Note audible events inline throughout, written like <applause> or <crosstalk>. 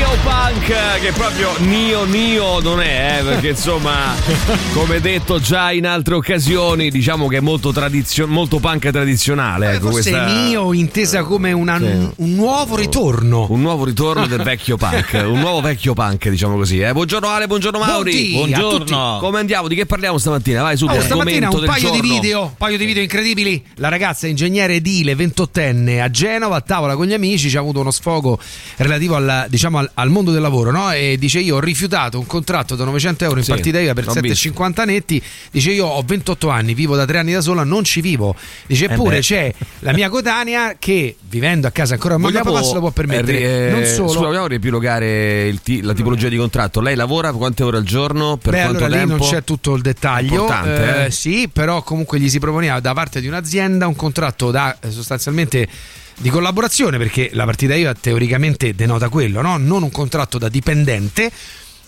Neopunk che proprio Nio Nio non è, eh, perché <laughs> insomma, come detto già in altre occasioni, diciamo che è molto, tradizio- molto punk tradizionale. Eh, Ecco, forse questa... Nio intesa come una- Sì. un nuovo ritorno. Un nuovo ritorno del vecchio punk, <laughs> un nuovo vecchio punk, diciamo così. Eh. Buongiorno Ale, buongiorno Mauri. A tutti. Come andiamo? Di che parliamo stamattina? Vai subito. Oh, stamattina un paio di video, un paio di video incredibili. La ragazza ingegnere edile 28enne a Genova a tavola con gli amici ci ha avuto uno sfogo relativo al, diciamo, al, al mondo del lavoro, no? E dice io ho rifiutato un contratto da 900 euro in Sì, partita IVA per l'ho 7,50 netti. Dice io ho 28 anni, vivo da 3 anni da sola, non ci vivo. Dice Eh eppure beh. c'è la mia coetanea che vivendo a casa ancora a mamma papà se lo può permettere. eh, non solo. Scusa, vogliamo riepilogare il ti- la tipologia di contratto. Lei lavora quante ore al giorno? Per Beh, quanto allora lì tempo? non c'è tutto il dettaglio. Importante, eh? Sì, però comunque gli si proponeva da parte di un'azienda un contratto da eh, sostanzialmente di collaborazione, perché la partita IVA teoricamente denota quello, no? Non un contratto da dipendente.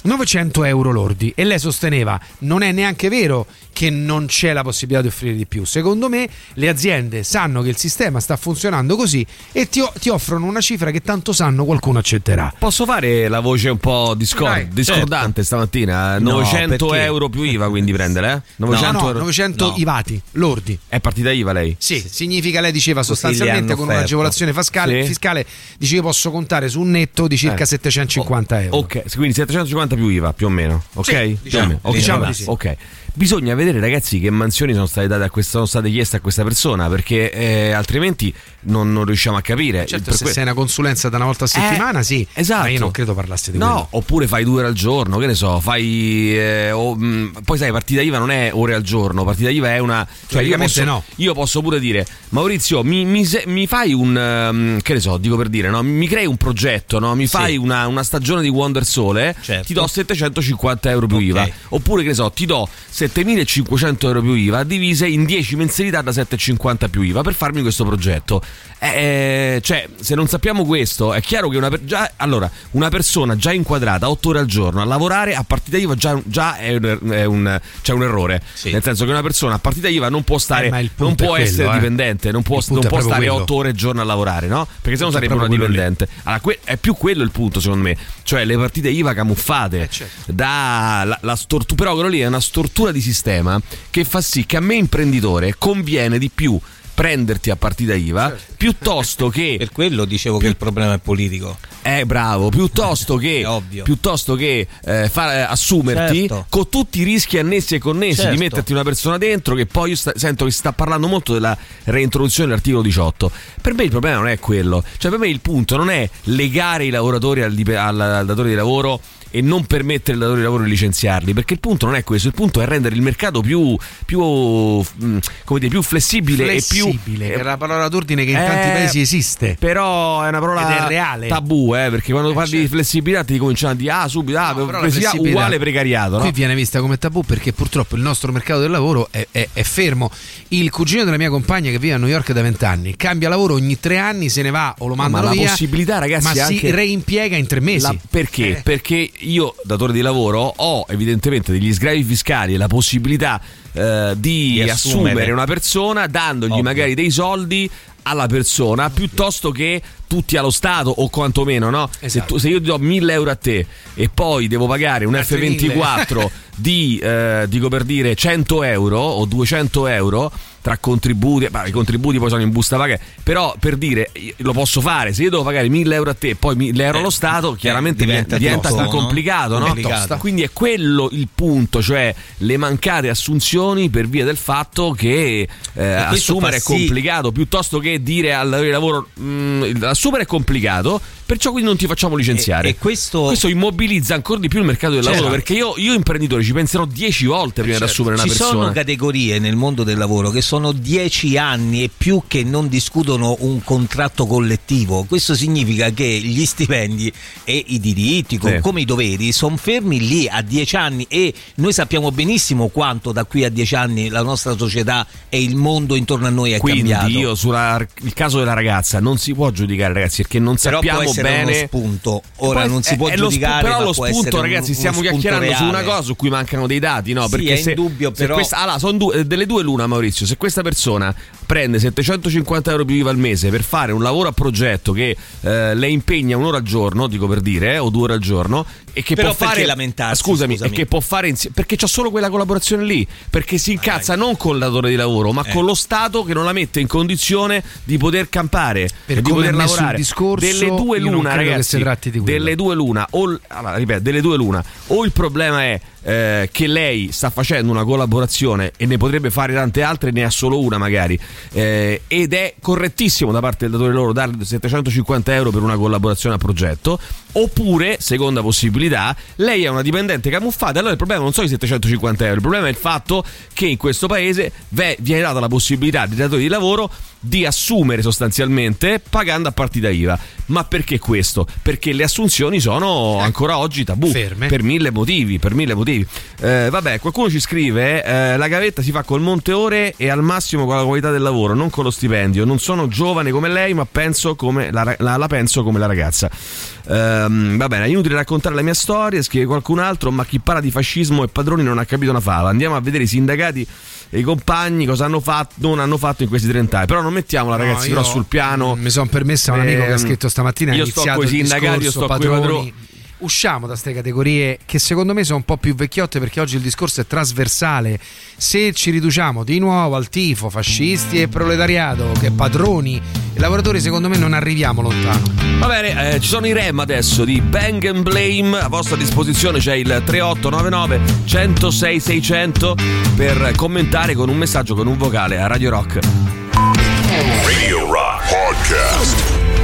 900 euro lordi e lei sosteneva non è neanche vero che non c'è la possibilità di offrire di più secondo me le aziende sanno che il sistema sta funzionando così e ti, ti offrono una cifra che tanto sanno qualcuno accetterà Posso fare la voce un po' discor- Vai, discordante stamattina? No, 900 perché? euro più IVA, quindi <laughs> prendere? Eh? 900 no, no, euro. 900 No. IVAti lordi È partita IVA lei? Sì, significa lei diceva sostanzialmente con un'agevolazione fiscale, Sì. fiscale dice io posso contare su un netto di circa Eh. 750 euro. Ok, quindi 750 più IVA più o meno, ok? Sì, Più diciamo, o meno, ok, diciamo va, di sì. ok. Bisogna vedere ragazzi che mansioni sono state date a questa, sono state chieste a questa persona perché eh, altrimenti non, non riusciamo a capire. Certo, Per se que- sei una consulenza da una volta a settimana, Eh, sì. esatto. Ma io non credo parlassi di No, quello. oppure fai due ore al giorno, che ne so, fai. eh, o, mh, poi sai, partita IVA non è ore al giorno, partita IVA è una. Cioè, io posso, no. io posso pure dire, Maurizio, mi, mi se- mi fai un. ehm, che ne so, dico per dire, no? Mi crei un progetto, no? Mi fai una, una stagione di Wonder Sole, Certo. ti do 750 euro più Ok. IVA. Oppure, che ne so, ti do 7500 euro più IVA divise in 10 mensilità da 750 più IVA per farmi questo progetto. Eh, cioè, se non sappiamo questo, è chiaro che una, per- già, allora, una persona già inquadrata 8 ore al giorno a lavorare a partita IVA già, già è un, è un- c'è un errore. Sì. Nel senso che una persona a partita IVA non può stare, Eh, non può quello, essere eh. dipendente, non può, non può stare quello. 8 ore al giorno a lavorare, no? Perché sennò sarebbe una dipendente. Allora, que- è più quello il punto, secondo me. Cioè, le partite IVA camuffate Eh, certo. da la, la stortura. Però quello lì è una stortura di sistema che fa sì che a me, imprenditore, conviene di più prenderti a partita IVA Certo. piuttosto che <laughs> Per quello dicevo che il problema è politico. eh bravo, piuttosto che, <laughs> piuttosto che eh, far- eh, assumerti Certo. con tutti i rischi annessi e connessi Certo. di metterti una persona dentro che poi io sta- sento che si sta parlando molto della reintroduzione dell'articolo 18. Per me il problema non è quello, cioè per me il punto non è legare i lavoratori al, al- al datore di lavoro e non permettere al datore di lavoro di licenziarli, perché il punto non è questo, il punto è rendere il mercato più, più, come dire, più flessibile, Flessibile, e più che è la parola d'ordine che in Eh, tanti paesi esiste. però è una parola reale. tabù, eh, perché quando Eh, parli di certo. flessibilità ti cominciano a dire ah subito, ah, No, la flessibilità uguale precariato, no? Qui viene vista come tabù perché purtroppo il nostro mercato del lavoro è, è- è fermo. Il cugino della mia compagna che vive a New York da vent'anni cambia lavoro ogni tre anni, se ne va o lo mandano ma la via. possibilità, ragazzi, ma si anche- reimpiega in tre mesi. La- perché? Eh. Perché io, datore di lavoro, ho evidentemente degli sgravi fiscali e la possibilità eh, di, Di assumere. assumere. una persona dandogli Ovvio. magari dei soldi alla persona piuttosto che tutti allo Stato o quantomeno no? se, Esatto. tu- se io ti do 1000 euro a te e poi devo pagare un Altri F24 <laughs> di eh, dico per dire 100 euro o 200 euro tra contributi, beh, i contributi poi sono in busta paga, però per dire lo posso fare, se io devo pagare 1000 euro a te e poi 1000 euro allo Stato, chiaramente diventa, diventa diventa più complicato, no? Complicato. Quindi è quello il punto, cioè le mancate assunzioni per via del fatto che eh, questo assumere è fa sì- complicato, piuttosto che dire al lavoro "Mm, assumere è complicato, perciò quindi non ti facciamo licenziare. E- e questo- immobilizza ancora di più il mercato del Certo. lavoro, perché io, io imprenditore ci penserò 10 volte prima di assumere una Ci persona. sono categorie nel mondo del lavoro che sono dieci anni e più che non discutono un contratto collettivo. Questo significa che gli stipendi e i diritti, Sì. come i doveri, sono fermi lì a dieci anni e noi sappiamo benissimo quanto da qui a dieci anni la nostra società e il mondo intorno a noi è Quindi cambiato. io sulla al il caso della ragazza, non si può giudicare, ragazzi, perché non Però sappiamo può bene. uno spunto. Ora Poi non si può giudicare, però ma lo spunto, un- ragazzi, uno stiamo chiacchierando su una reale. cosa su cui mancano dei dati, no? Sì, Perché è se, indubbio, se però- questa, allora, son due- delle due l'una, Maurizio. Se questa persona prende 750 euro più IVA al mese per fare un lavoro a progetto che eh, le impegna un'ora al giorno, dico per dire, eh, o due ore al giorno, e che Però può perché fare. lamentarsi, scusami, scusami? e che può fare insieme. Perché c'ha solo quella collaborazione lì. Perché si incazza non con il datore di lavoro, ma Eh. con lo Stato che non la mette in condizione di poter campare Per e di poter lavorare. discorso, delle due l'una, ragazzi. delle due l'una. O, allora, ripeto, delle due l'una. O il problema è eh, che lei sta facendo una collaborazione e ne potrebbe fare tante altre, ne ha solo una magari. eh, ed è correttissimo da parte del datore di lavoro darle 750 euro per una collaborazione a progetto. Oppure, seconda possibilità, lei è una dipendente camuffata. Allora il problema non sono i 750 euro, il problema è il fatto che in questo paese viene data la possibilità ai datori di lavoro di assumere sostanzialmente pagando a partita IVA. Ma perché questo? Perché le assunzioni sono ancora oggi tabù Ferme. per mille motivi, per mille motivi. Eh, vabbè, qualcuno ci scrive: eh, la gavetta si fa col monte ore e al massimo con la qualità del lavoro, non con lo stipendio. Non sono giovane come lei, ma penso come la, la- la penso come la ragazza. Ehm, va bene, è inutile raccontare la mia storia, scrive qualcun altro, ma chi parla di fascismo e padroni non ha capito una fava. Andiamo a vedere i sindacati e i compagni cosa hanno fatto, non hanno fatto in questi 30 anni. Però non mettiamola, No, ragazzi, però sul piano. Mi sono permessa un amico che ha Ehm, scritto stamattina. io sto coi il sindacati, io sto coi padroni. padroni. Usciamo da queste categorie che secondo me sono un po' più vecchiotte perché oggi il discorso è trasversale. Se ci riduciamo di nuovo al tifo, fascisti e proletariato, che padroni e lavoratori, secondo me non arriviamo lontano. Va bene, eh, ci sono i rem adesso di Bang and Blame. A vostra disposizione c'è il 3899 106 600 per commentare con un messaggio, con un vocale a Radio Rock. Radio Rock Podcast.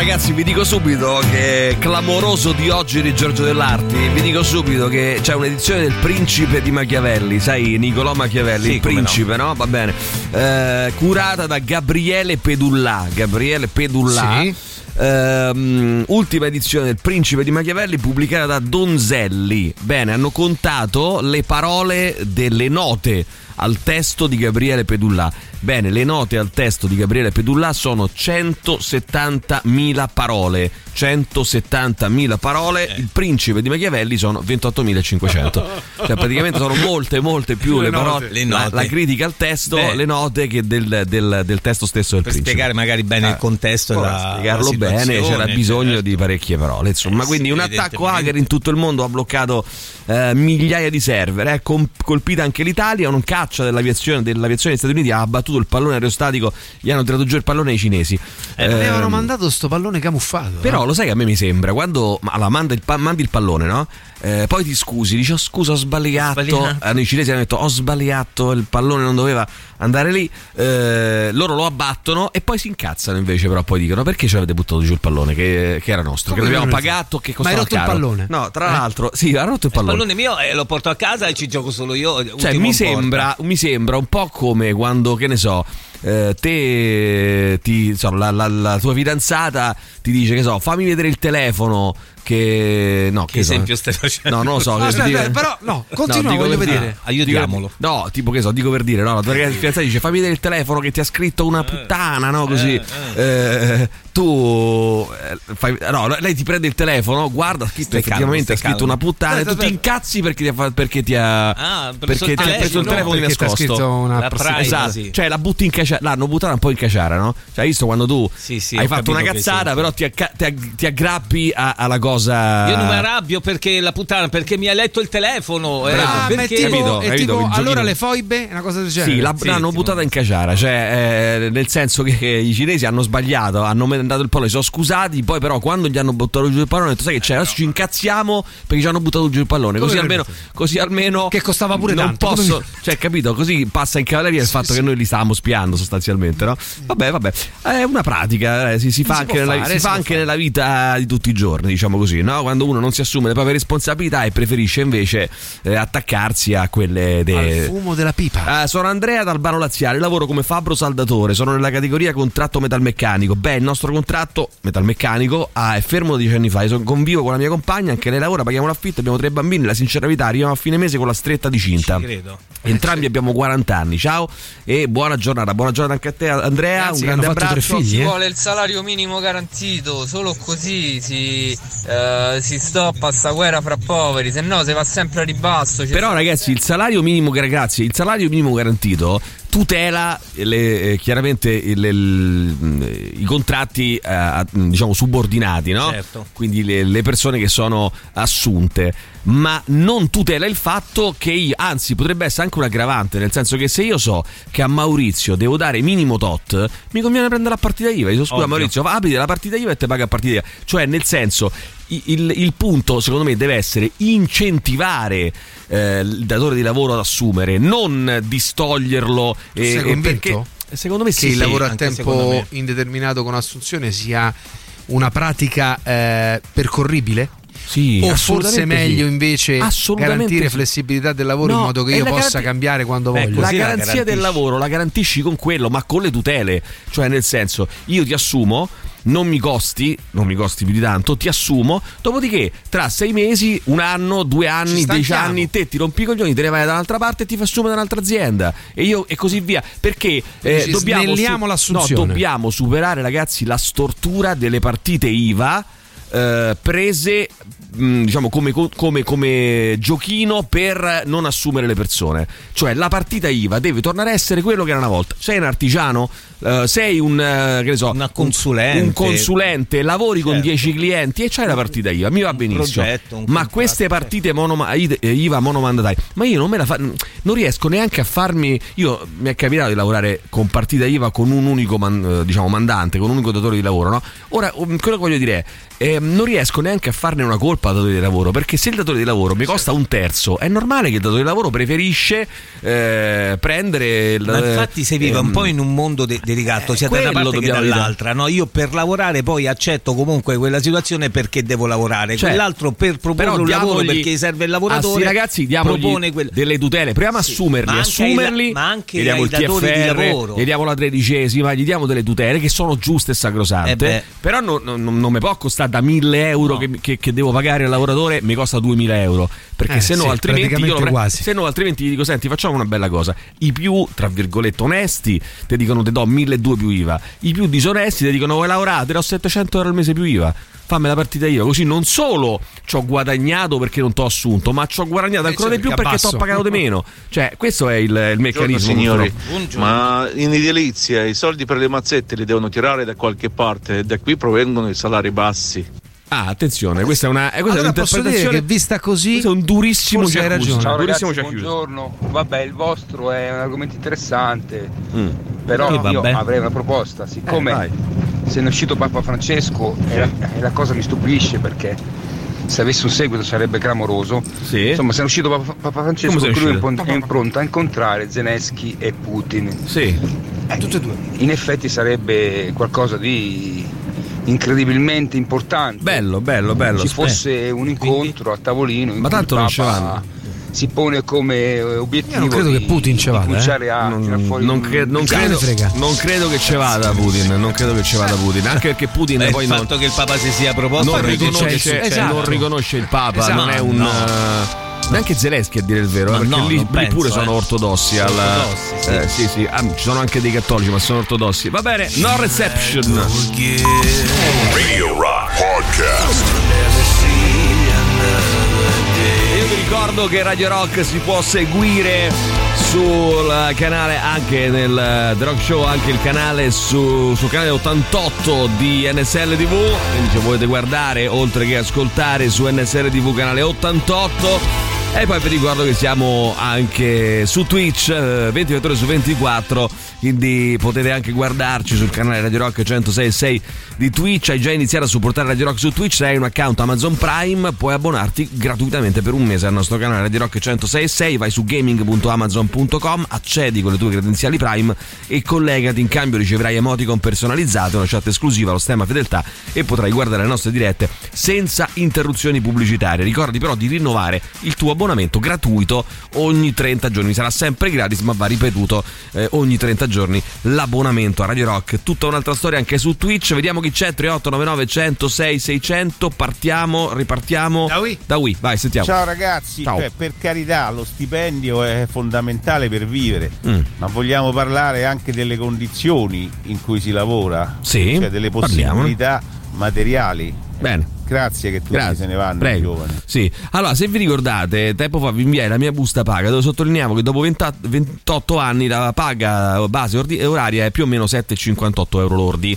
Ragazzi, vi dico subito che clamoroso di oggi di Giorgio Dell'Arti. Vi dico subito che c'è un'edizione del Principe di Machiavelli, sai, Niccolò Machiavelli, Sì, il come no. principe, no? Va bene. Eh, curata da Gabriele Pedullà. Gabriele Pedullà. Sì. Ehm, ultima edizione del Principe di Machiavelli pubblicata da Donzelli. Bene, hanno contato le parole delle note al testo di Gabriele Pedullà. Bene, le note al testo di Gabriele Pedullà sono 170.000 parole. 170.000 parole. Eh. Il Principe di Machiavelli sono 28.500. <laughs> cioè, praticamente sono molte, molte più Le le, parole. Le La, la critica al testo, Beh. le note che del, del- del testo stesso del Per Principe. spiegare magari bene il Ah, contesto e la, spiegarlo la bene c'era bisogno certo. di parecchie parole insomma Eh, quindi sì, un attacco hacker in tutto il mondo ha bloccato eh, migliaia di server è colpita anche l'Italia un caccia dell'aviazione dell'aviazione degli Stati Uniti ha abbattuto il pallone aerostatico gli hanno tirato giù il pallone ai cinesi Eh, Ehm, Avevano mandato sto pallone camuffato. però no? lo sai che a me mi sembra quando ma, allora, manda il mandi il pallone, no? Eh, poi ti scusi, dici oh, scusa ho sbagliato. Sbagliato. Eh, noi cinesi hanno detto ho sbagliato, il pallone non doveva andare lì. Eh, loro lo abbattono e poi si incazzano invece, però poi dicono perché ci avete buttato giù il pallone che, che era nostro, Come che l'abbiamo pagato, che Ma costava hai rotto il caro. pallone? No, tra Eh? l'altro, sì, ha rotto il Il pallone. pallone mio eh, lo porto a casa e ci gioco solo io. Cioè, mi in mi sembra un po' come quando, che ne so, eh, te, ti, insomma, la, la- la tua fidanzata ti dice, che so, fammi vedere il telefono. Che no, Che so, esempio stai facendo? No, non lo so. No, che aspetta, dico- però, no, continua, dico voglio per vedere. dire. Aiutiamolo. Dico- no, tipo che so, dico per dire, no, la tua ragazza fidanzata dice fammi vedere il telefono che ti ha scritto una puttana, no, così. Eh, tu eh, fai- no, lei ti prende il telefono, guarda, ha scritto effettivamente ha scritto una puttana e Aspetta, tu ti incazzi perché ti ha, perché ti ha Ah, perché il ti ha preso il telefono, telefono di nascosto. scritto una La. Esatto, cioè la butti in caciara, l'hanno buttata un po' in caciara, no? Cioè, hai visto quando tu Sì, sì, hai fatto una che cazzata, però ti, aggrappi alla cosa. Io non mi arrabbio perché la puttana, perché mi ha letto il telefono. eh, Bravo. Ah, ma è perché tipo, Capito, è capito, tipo, giochino. allora le foibe, una cosa del genere. Sì, la- Sì, l'hanno sì, buttata in caciara, cioè eh, nel senso che i cinesi hanno sbagliato, hanno mandato il pallone, si sono scusati, poi però quando gli hanno buttato giù il pallone hanno detto sai che c'è, adesso ci incazziamo perché ci hanno buttato giù il pallone, così almeno, così almeno Che costava pure non tanto, posso, come- cioè capito, così passa in cavalleria il fatto che noi li stavamo spiando sostanzialmente, no? Vabbè, vabbè, è una pratica, eh, si, si fa, Si anche, nella, fare, si si fa anche nella vita di tutti i giorni, diciamo così, no? Quando uno non si assume le proprie responsabilità e preferisce invece eh, attaccarsi a quelle de- Al fumo della pipa. Ah, sono Andrea dal Baro Laziale, lavoro come fabbro saldatore, sono nella categoria contratto metalmeccanico. Beh, il nostro contratto metalmeccanico ah, è fermo da dieci anni fa. Io sono convivo con la mia compagna, anche lei lavora, paghiamo l'affitto, abbiamo tre bambini. La sincerità, arriviamo a fine mese con la stretta di cinta. Ci credo. Entrambi abbiamo 40 anni. Ciao e buona giornata. Buona giornata anche a te, Andrea. Ragazzi un grande abbraccio. figli, Ci eh? vuole il salario minimo garantito, solo così si, eh, si stoppa sta guerra fra poveri, se no si va sempre a ribasso. Però ragazzi, il salario minimo, grazie, il salario minimo garantito tutela le- eh, chiaramente il- il- i contratti eh, a- diciamo subordinati, no? Certo. Quindi le, le persone che sono assunte, ma non tutela il fatto che io, anzi potrebbe essere anche un aggravante, nel senso che se io so che a Maurizio devo dare minimo tot, mi conviene prendere la partita IVA. Io dico, scusa Ovvio. Maurizio, apriti la partita IVA e te paga a partita IVA. Cioè nel senso il, il punto secondo me deve essere incentivare eh, il datore di lavoro ad assumere, non distoglierlo. Tu sei e- e convinto? perché secondo me che sì, il sì. lavoro a tempo indeterminato con assunzione sia una pratica eh, percorribile? Sì, o forse meglio sì. invece garantire sì. flessibilità del lavoro in No, modo che io la possa garanti- cambiare quando Ecco, voglio? La Così la garanzia del garantisci. lavoro la garantisci con quello, ma con le tutele. Cioè, nel senso, io ti assumo, non mi costi, non mi costi più di tanto, ti assumo, dopodiché tra sei mesi, un anno, due anni, Ci dieci anni, te ti rompi i coglioni, te ne vai da un'altra parte e ti fa assumere da un'altra azienda. E io e così via. Perché eh, dobbiamo, l'assunzione. no, dobbiamo superare, ragazzi, la stortura delle partite IVA. eh, prese mh, diciamo come, come- come giochino per non assumere le persone cioè la partita IVA deve tornare a essere quello che era una volta sei un artigiano eh, sei un eh, che ne so Una un- consulente. un consulente lavori con Certo. 10 clienti e c'hai la partita IVA mi va benissimo progetto, un ma contratto, queste certo. partite monoma- IVA monomandatarie ma io non me la fa- non riesco neanche a farmi io mi è capitato di lavorare con partita IVA con un unico man- eh, diciamo mandante con un unico datore di lavoro no? ora um, quello che voglio dire è eh, non riesco neanche a farne una colpa al datore di lavoro perché se il datore di lavoro mi costa un terzo è normale che il datore di lavoro preferisce eh, prendere il, Ma infatti si vive un ehm, po' in un mondo de- delicato sia da una parte che dall'altra. No? Io per lavorare poi accetto comunque quella situazione perché devo lavorare, Cioè, quell'altro per proporre un lavoro perché serve il lavoratore. ragazzi propone quel- delle tutele proviamo a Sì, assumerli ma anche ai- assumerli ma anche gli diamo il TFR gli diamo la tredicesima gli diamo delle tutele che sono giuste e sacrosante Eh però non, non- non mi può costare da 1000 euro No. che, che- che devo pagare al lavoratore mi costa 2000 euro perché Eh, se no sì, altrimenti io pre- quasi. se no altrimenti gli dico senti facciamo una bella cosa. I più tra virgolette onesti ti dicono ti do 1200 più IVA i più disonesti ti dicono vuoi lavorare ti do 700 euro al mese più IVA fammi la partita IVA così non solo ci ho guadagnato perché non ti ho assunto ma ci ho guadagnato ancora di più perché ti ho pagato di meno. Cioè questo è il, il meccanismo signori, ma in edilizia i soldi per le mazzette li devono tirare da qualche parte e da qui provengono i salari bassi. Ah attenzione questa è una eh, questa Allora è posso dire un'interpretazione che vista così questo è un durissimo forse hai ragione. Ciao ragazzi, durissimo buongiorno. Vabbè, il vostro è un argomento interessante, Mm. però Sì, io avrei una proposta. Eh, Siccome vai. se ne è uscito Papa Francesco e la, e la cosa mi stupisce perché se avesse un seguito sarebbe clamoroso. Sì. Insomma, se ne è uscito Papa, Papa Francesco, lui è pronto a incontrare Zelensky e Putin. sì Eh, Tutte e due. In effetti sarebbe qualcosa di incredibilmente importante. bello bello bello ci fosse un incontro a tavolino in Ma tanto non Papa vanno. si pone come eh, obiettivo Io non credo di, che Putin ci di vada, a non, fuori non cre- non credo, non credo che ci vada Putin non credo che ci vada Putin anche perché Putin Beh, poi il non, fatto che il Papa si sia proposto non riconosce, successo. non riconosce il Papa, Esatto. non è un. No. eh, Neanche Zelensky a dire il vero, Ma eh, perché no, lì, lì penso, pure eh. sono ortodossi. Sono alla- ortodossi, sì. eh, sì, sì. Ah, ci sono anche dei cattolici, ma sono ortodossi. Va bene, no reception. Radio Rock Podcast. Io vi ricordo che Radio Rock si può seguire sul canale anche nel The Rock Show, anche il canale su, sul canale 88 di NSL TV. Quindi ci potete guardare oltre che ascoltare su NSL TV canale 88. E poi vi ricordo che siamo anche su Twitch eh, 24 ore su 24 quindi potete anche guardarci sul canale Radio Rock 106.6 di Twitch. Hai già iniziato a supportare Radio Rock su Twitch, se hai un account Amazon Prime puoi abbonarti gratuitamente per un mese al nostro canale Radio Rock 106.6, vai su gaming.amazon.com, accedi con le tue credenziali Prime e collegati, in cambio riceverai emoticon personalizzate, una chat esclusiva, lo stemma fedeltà e potrai guardare le nostre dirette senza interruzioni pubblicitarie. Ricordi però di rinnovare il tuo abbonamento gratuito ogni 30 giorni, sarà sempre gratis ma va ripetuto eh, ogni 30 giorni l'abbonamento a Radio Rock. Tutta un'altra storia anche su Twitch, vediamo chi c'è 3899 106 600, partiamo, ripartiamo Da Wii. da Wii. vai sentiamo. Ciao ragazzi, Ciao. Cioè, per carità lo stipendio è fondamentale per vivere, Mm. ma vogliamo parlare anche delle condizioni in cui si lavora, Sì, cioè delle parliamone. possibilità materiali. Bene. Grazie che tutti Grazie. se ne vanno, Prego. giovani. Sì. Allora, se vi ricordate, tempo fa vi inviai la mia busta paga dove sottolineavo che dopo 20 28 anni la paga base oraria è più o meno 7,58 euro lordi.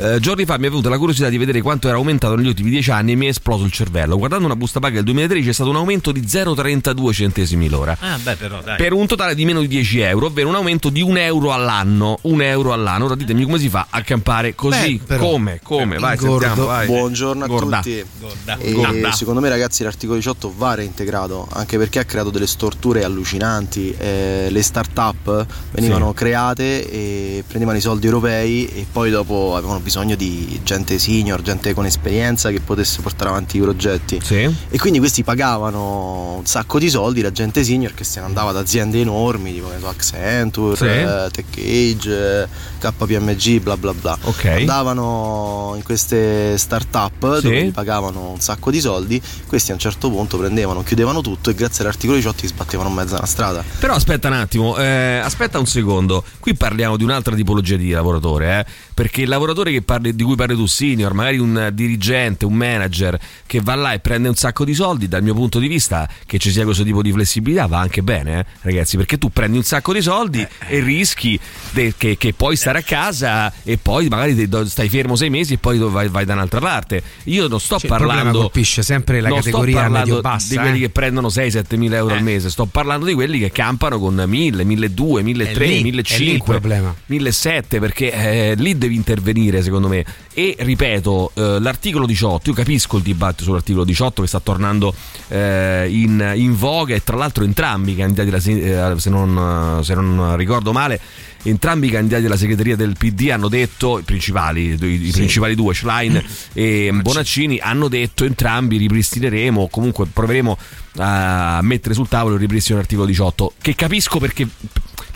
Eh, giorni fa mi è venuta la curiosità di vedere quanto era aumentato negli ultimi 10 anni e mi è esploso il cervello. Guardando una busta paga del 2013 è stato un aumento di 0,32 centesimi l'ora. Ah, beh, però, dai. Per un totale di meno di 10 euro, ovvero un aumento di un euro all'anno. Un euro all'anno. Ora ditemi come si fa a campare così. Beh, però- come? Come? Vai, Ingordo. sentiamo, vai. Buongiorno a Gorda. tutti. Gorda. E Gorda. secondo me ragazzi l'articolo 18 va reintegrato anche perché ha creato delle storture allucinanti. Eh, le start-up venivano Sì. create e prendevano i soldi europei e poi dopo avevano bisogno di gente senior, gente con esperienza che potesse portare avanti i progetti. Sì. E quindi questi pagavano un sacco di soldi, la gente senior che se ne andava ad aziende enormi, tipo so, Accenture, Sì. eh, TechAge, eh, KPMG, bla bla bla. Ok. Andavano in queste start-up Sì. dove pagavano un sacco di soldi, questi a un certo punto prendevano, chiudevano tutto e grazie all'articolo 18 ti sbattevano in mezzo alla strada. Però aspetta un attimo, eh, aspetta un secondo. Qui parliamo di un'altra tipologia di lavoratore, eh? perché il lavoratore che parli- di cui parli tu, senior, magari un dirigente, un manager che va là e prende un sacco di soldi, dal mio punto di vista che ci sia questo tipo di flessibilità va anche bene, eh, ragazzi, perché tu prendi un sacco di soldi e rischi de- che, che puoi stare a casa e poi magari stai fermo sei mesi e poi vai, vai da un'altra parte. Io non sto Cioè, parlando... colpisce sempre la categoria medio-bassa, di quelli eh. che prendono 6-7 mila euro al Eh. mese, sto parlando di quelli che campano con 1000, 1200, 1300, È lì- è lì il 1500, problema. 1700 perché eh, lì devi intervenire secondo me. E ripeto eh, l'articolo 18 io capisco il dibattito sull'articolo 18 che sta tornando eh, in, in voga e tra l'altro entrambi i candidati alla se, eh, non, se non ricordo male entrambi i candidati alla segreteria del PD hanno detto i principali, i, i principali due Schlein e Bonaccini hanno detto entrambi ripristineremo comunque proveremo a mettere sul tavolo il ripristino dell'articolo 18 che capisco perché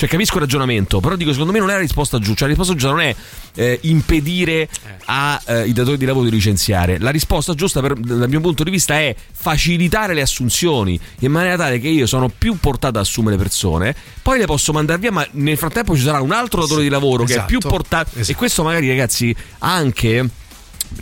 cioè capisco il ragionamento, però dico secondo me non è la risposta giusta. Cioè, la risposta giusta non è eh, impedire ai datori di lavoro di licenziare. La risposta giusta, per- dal mio punto di vista, è facilitare le assunzioni in maniera tale che io sono più portato ad assumere persone, poi le posso mandare via, ma nel frattempo ci sarà un altro datore di lavoro che è più esatto, portato. E esatto. questo magari, ragazzi, anche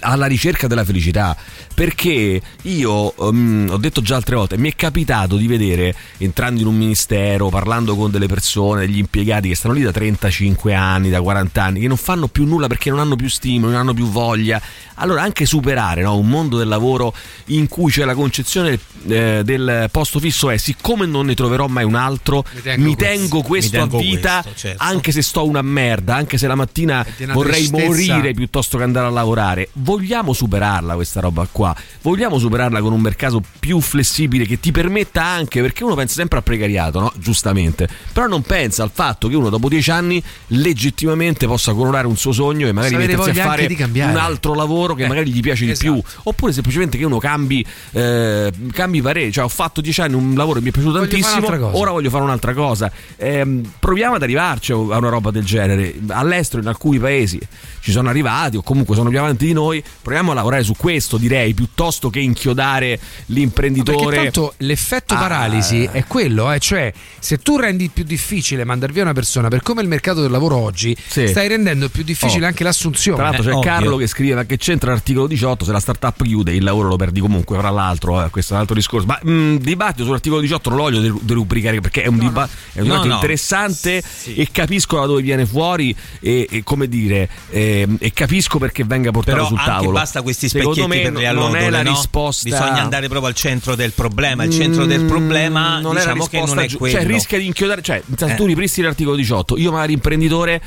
alla ricerca della felicità perché io um, ho detto già altre volte mi è capitato di vedere entrando in un ministero parlando con delle persone degli impiegati che stanno lì da 35 anni da 40 anni che non fanno più nulla perché non hanno più stimoli non hanno più voglia allora anche superare no, un mondo del lavoro in cui c'è la concezione eh, del posto fisso è siccome non ne troverò mai un altro Mi tengo mi questo. tengo questo Mi tengo a vita questo, certo. anche se sto una merda anche se la mattina vorrei tristezza. morire piuttosto che andare a lavorare. Vogliamo superarla questa roba qua? Vogliamo superarla con un mercato più flessibile che ti permetta anche, perché uno pensa sempre al precariato, no? Giustamente, però non pensa al fatto che uno dopo dieci anni legittimamente possa coronare un suo sogno e magari mettersi a fare di un altro lavoro che Eh, magari gli piace di esatto. più, oppure semplicemente che uno cambi, eh, cambi parere, cioè ho fatto dieci anni un lavoro che mi è piaciuto Voglio tantissimo, ora voglio fare un'altra cosa. Ehm, proviamo ad arrivarci a una roba del genere. All'estero, in alcuni paesi ci sono arrivati, o comunque sono più avanti di noi. Proviamo a lavorare su questo, direi, piuttosto che inchiodare l'imprenditore. Perché tanto l'effetto Ah. paralisi è quello, eh, cioè se tu rendi più difficile mandar via una persona per come è il mercato del lavoro oggi, Sì. stai rendendo più difficile Oh. anche l'assunzione. Tra l'altro c'è Eh, ovvio. Carlo che scrive ma che c'entra l'articolo 18 se la startup chiude il lavoro lo perdi comunque fra l'altro eh, questo è un altro discorso ma mh, dibattito sull'articolo 18 non lo voglio de- derubricare perché è un, No, dibattito no. interessante e capisco da dove viene fuori e, e come dire ehm, e capisco perché venga portato Però sul anche tavolo basta questi specchietti me per le non non è la no? risposta. Bisogna andare proprio al centro del problema. Il centro del problema Mm, non è la diciamo che non risposta è giu- quello. Cioè, rischia di inchiodare. Cioè, Eh. tu ripristini l'articolo 18. Io, magari, imprenditore.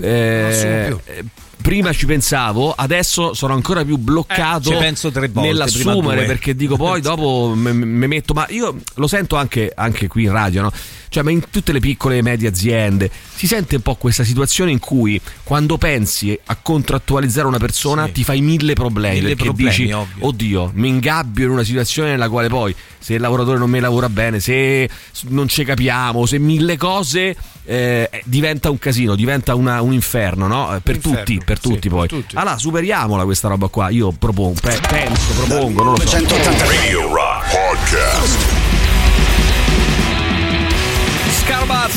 eh, Prima ci pensavo, adesso sono ancora più bloccato Eh, volte, nell'assumere perché dico poi <laughs> dopo mi metto. Ma io lo sento anche, anche qui in radio, no? Cioè, ma in tutte le piccole e medie aziende si sente un po' questa situazione in cui quando pensi a contrattualizzare una persona Sì. ti fai mille problemi Mille perché problemi, dici ovvio. oddio mi ingabbio in una situazione nella quale poi se il lavoratore non mi lavora bene se non ci capiamo se mille cose eh, diventa un casino diventa una- un inferno no? Eh, per Inferno, tutti per sì, tutti per poi tutti. allora superiamola questa roba qua io propongo pe- penso propongo non lo so 180 Radio Rock Podcast.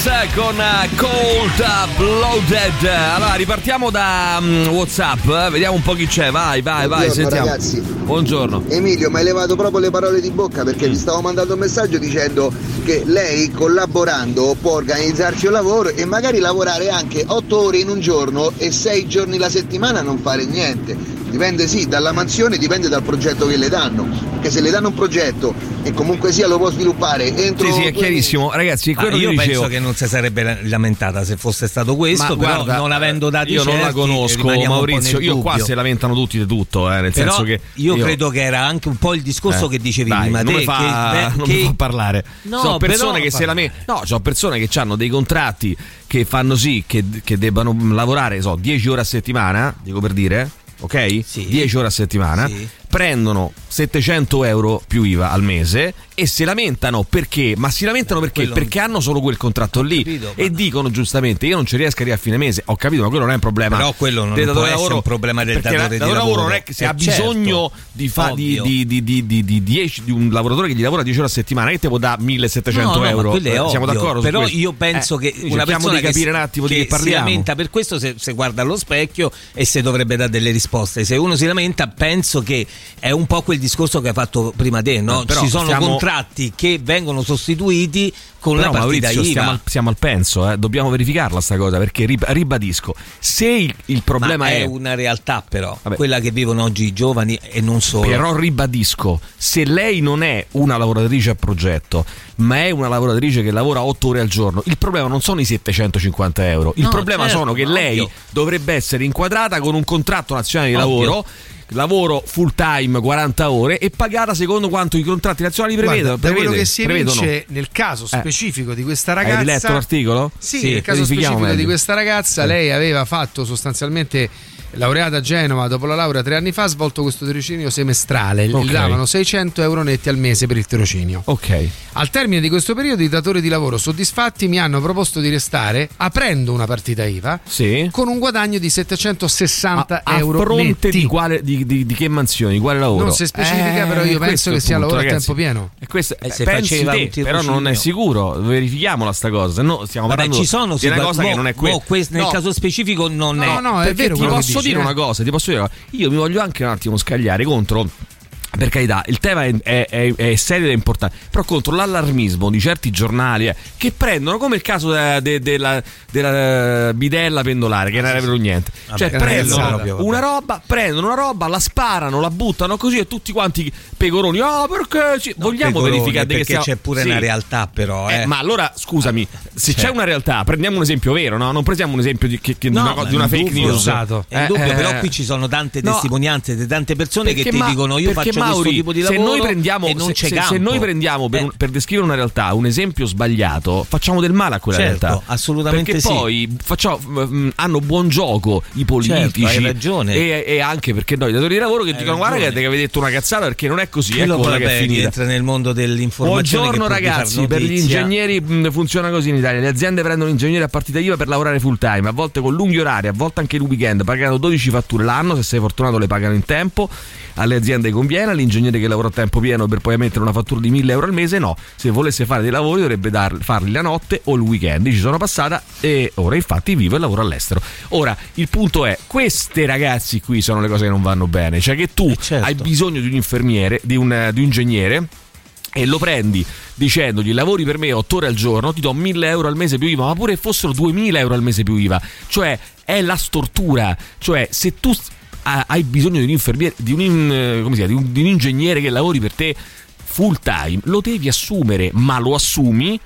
Con eh, Cold Blooded. Allora ripartiamo da mm, Whatsapp eh, vediamo un po' chi c'è. Vai vai vai Buongiorno, sentiamo. ragazzi. buongiorno. Emilio, mi hai levato proprio le parole di bocca perché vi stavo mandando un messaggio dicendo che lei collaborando può organizzarci un lavoro e magari lavorare anche 8 ore in un giorno e 6 giorni la settimana non fare niente. Dipende sì, dalla mansione, dipende dal progetto che le danno. Perché se le danno un progetto e comunque sia lo può sviluppare entro... sì sì è chiarissimo. Ragazzi Ah, quello io che penso dicevo che non si sarebbe lamentata se fosse stato questo, Ma però guarda, non avendo dati io non la certi, conosco Maurizio. io qua si lamentano tutti di tutto eh, nel Però senso che io, credo che era anche un po' il discorso Eh, che dicevi dai, prima non te, mi fa, che, beh, non che- mi fa parlare. No, sono persone però- che se la me- no sono persone che hanno dei contratti che fanno sì che, che debbano lavorare so 10 ore a settimana dico per dire ok? Sì. 10 ore a settimana Sì. Prendono 700 euro più IVA al mese e si lamentano perché? Ma si lamentano perché? quello- Perché hanno solo quel contratto lì capito, e ma- dicono giustamente io non ci riesco a arrivare a fine mese ho capito ma quello non è un problema Però quello non del può datore essere lavoro, un problema del datore il di lavoro. non è che se Eh, ha bisogno certo, di, fa- di, di, di, di, di, di 10 di un lavoratore che gli lavora 10 ore a settimana che te può dare 1700 No, no, euro è Eh, siamo ovvio. d'accordo però io penso Eh, che una persona di capire che, un attimo di che che si parliamo lamenta per questo se, se guarda allo specchio e se dovrebbe dare delle risposte se uno si lamenta penso che è un po' quel discorso che hai fatto prima te no? Eh, però ci sono stiamo- contratti che vengono sostituiti con Però la partita Maurizio IVA stiamo al, siamo al penso eh, dobbiamo verificarla sta cosa perché rib- ribadisco se il, il problema ma è, è una realtà però Vabbè. quella che vivono oggi i giovani e non solo Però ribadisco, se lei non è una lavoratrice a progetto, ma è una lavoratrice che lavora 8 ore al giorno, il problema non sono i 750 euro, il No, problema certo, sono che ma lei ovvio. dovrebbe essere inquadrata con un contratto nazionale di Ovvio. lavoro. Lavoro full time 40 ore e pagata secondo quanto i contratti nazionali prevedono. Guarda, da quello prevede- che si evince nel caso specifico di questa Hai ragazza letto l'articolo? Sì, Sì, nel caso specifico di meglio. questa ragazza, Sì. lei aveva fatto sostanzialmente laureata a Genova dopo la laurea tre anni fa, ha svolto questo tirocinio semestrale. Ok. Gli davano 600 euro netti al mese per il tirocinio. Ok. Al termine di questo periodo, i datori di lavoro soddisfatti mi hanno proposto di restare aprendo una partita IVA Sì. con un guadagno di 760 A euro fronte netti. di, quale, di, di- di che mansioni, di quale lavoro? Non si specifica, Eh, però io penso che sia punto, lavoro a ragazzi. tempo pieno. E questo, E se pensi faceva te, però non è sicuro, verifichiamola sta cosa, se no stiamo Vabbè, parlando ci sono di una cosa mo- che non è mo quella. nel No, caso specifico non è No, no, è vero ti posso dire una cosa, ti posso dire. Io mi voglio anche un attimo scagliare contro per carità, il tema è, è- è- serio ed è importante, però contro l'allarmismo di certi giornali eh, che prendono come il caso de- de- della, della eh, bidella pendolare, che non era vero niente. Vabbè, cioè, prendono vabbè. una roba, prendono una roba, la sparano, la buttano così e tutti quanti pecoroni. Ah, perché ci- vogliamo Pecoroni, verificare perché stiamo- c'è pure Sì. una realtà però Eh, eh. ma allora scusami, se Cioè. c'è una realtà, prendiamo un esempio vero, no? Non prendiamo un esempio di, che- che- No, una, di una fake news. usato. È indubbio, Eh, però eh. qui ci sono tante No, testimonianze di tante persone che ti ma- dicono io faccio Mauri, tipo di se lavoro noi prendiamo, e non se, c'è se- campo. se noi prendiamo per, Eh, un- per descrivere una realtà un esempio sbagliato, facciamo del male a quella Certo, realtà. assolutamente perché sì. poi facciamo- mm, hanno buon gioco i politici Certo, hai ragione. E, e anche perché noi, i datori di lavoro che Hai dicono guarda ragione. che avete detto una cazzata perché non è così, quello ecco poi, che è vabbè, finita. entra nel mondo dell'informazione Buongiorno ragazzi, per gli ingegneri mh, funziona così in Italia, le aziende prendono ingegneri a partita IVA per lavorare full time, a volte con lunghi orari, a volte anche il weekend, pagano 12 fatture l'anno, se sei fortunato le pagano in tempo, alle aziende conviene, all'ingegnere che lavora a tempo pieno per poi mettere una fattura di 1000 euro al mese no, se volesse fare dei lavori dovrebbe dar- farli la notte o il weekend, ci sono passata e ora infatti vivo e lavoro all'estero. Ora, il punto è, queste ragazzi qui sono le cose che non vanno bene, cioè che tu Eh, certo. hai bisogno di un infermiere, di un, di un ingegnere e lo prendi dicendogli lavori per me 8 ore al giorno, ti do 1000 euro al mese più IVA, ma pure fossero 2000 euro al mese più IVA, cioè è la stortura, cioè se tu hai bisogno di un infermiere, di un, in- come si chiama, di un- di un ingegnere che lavori per te full time, lo devi assumere, ma lo assumi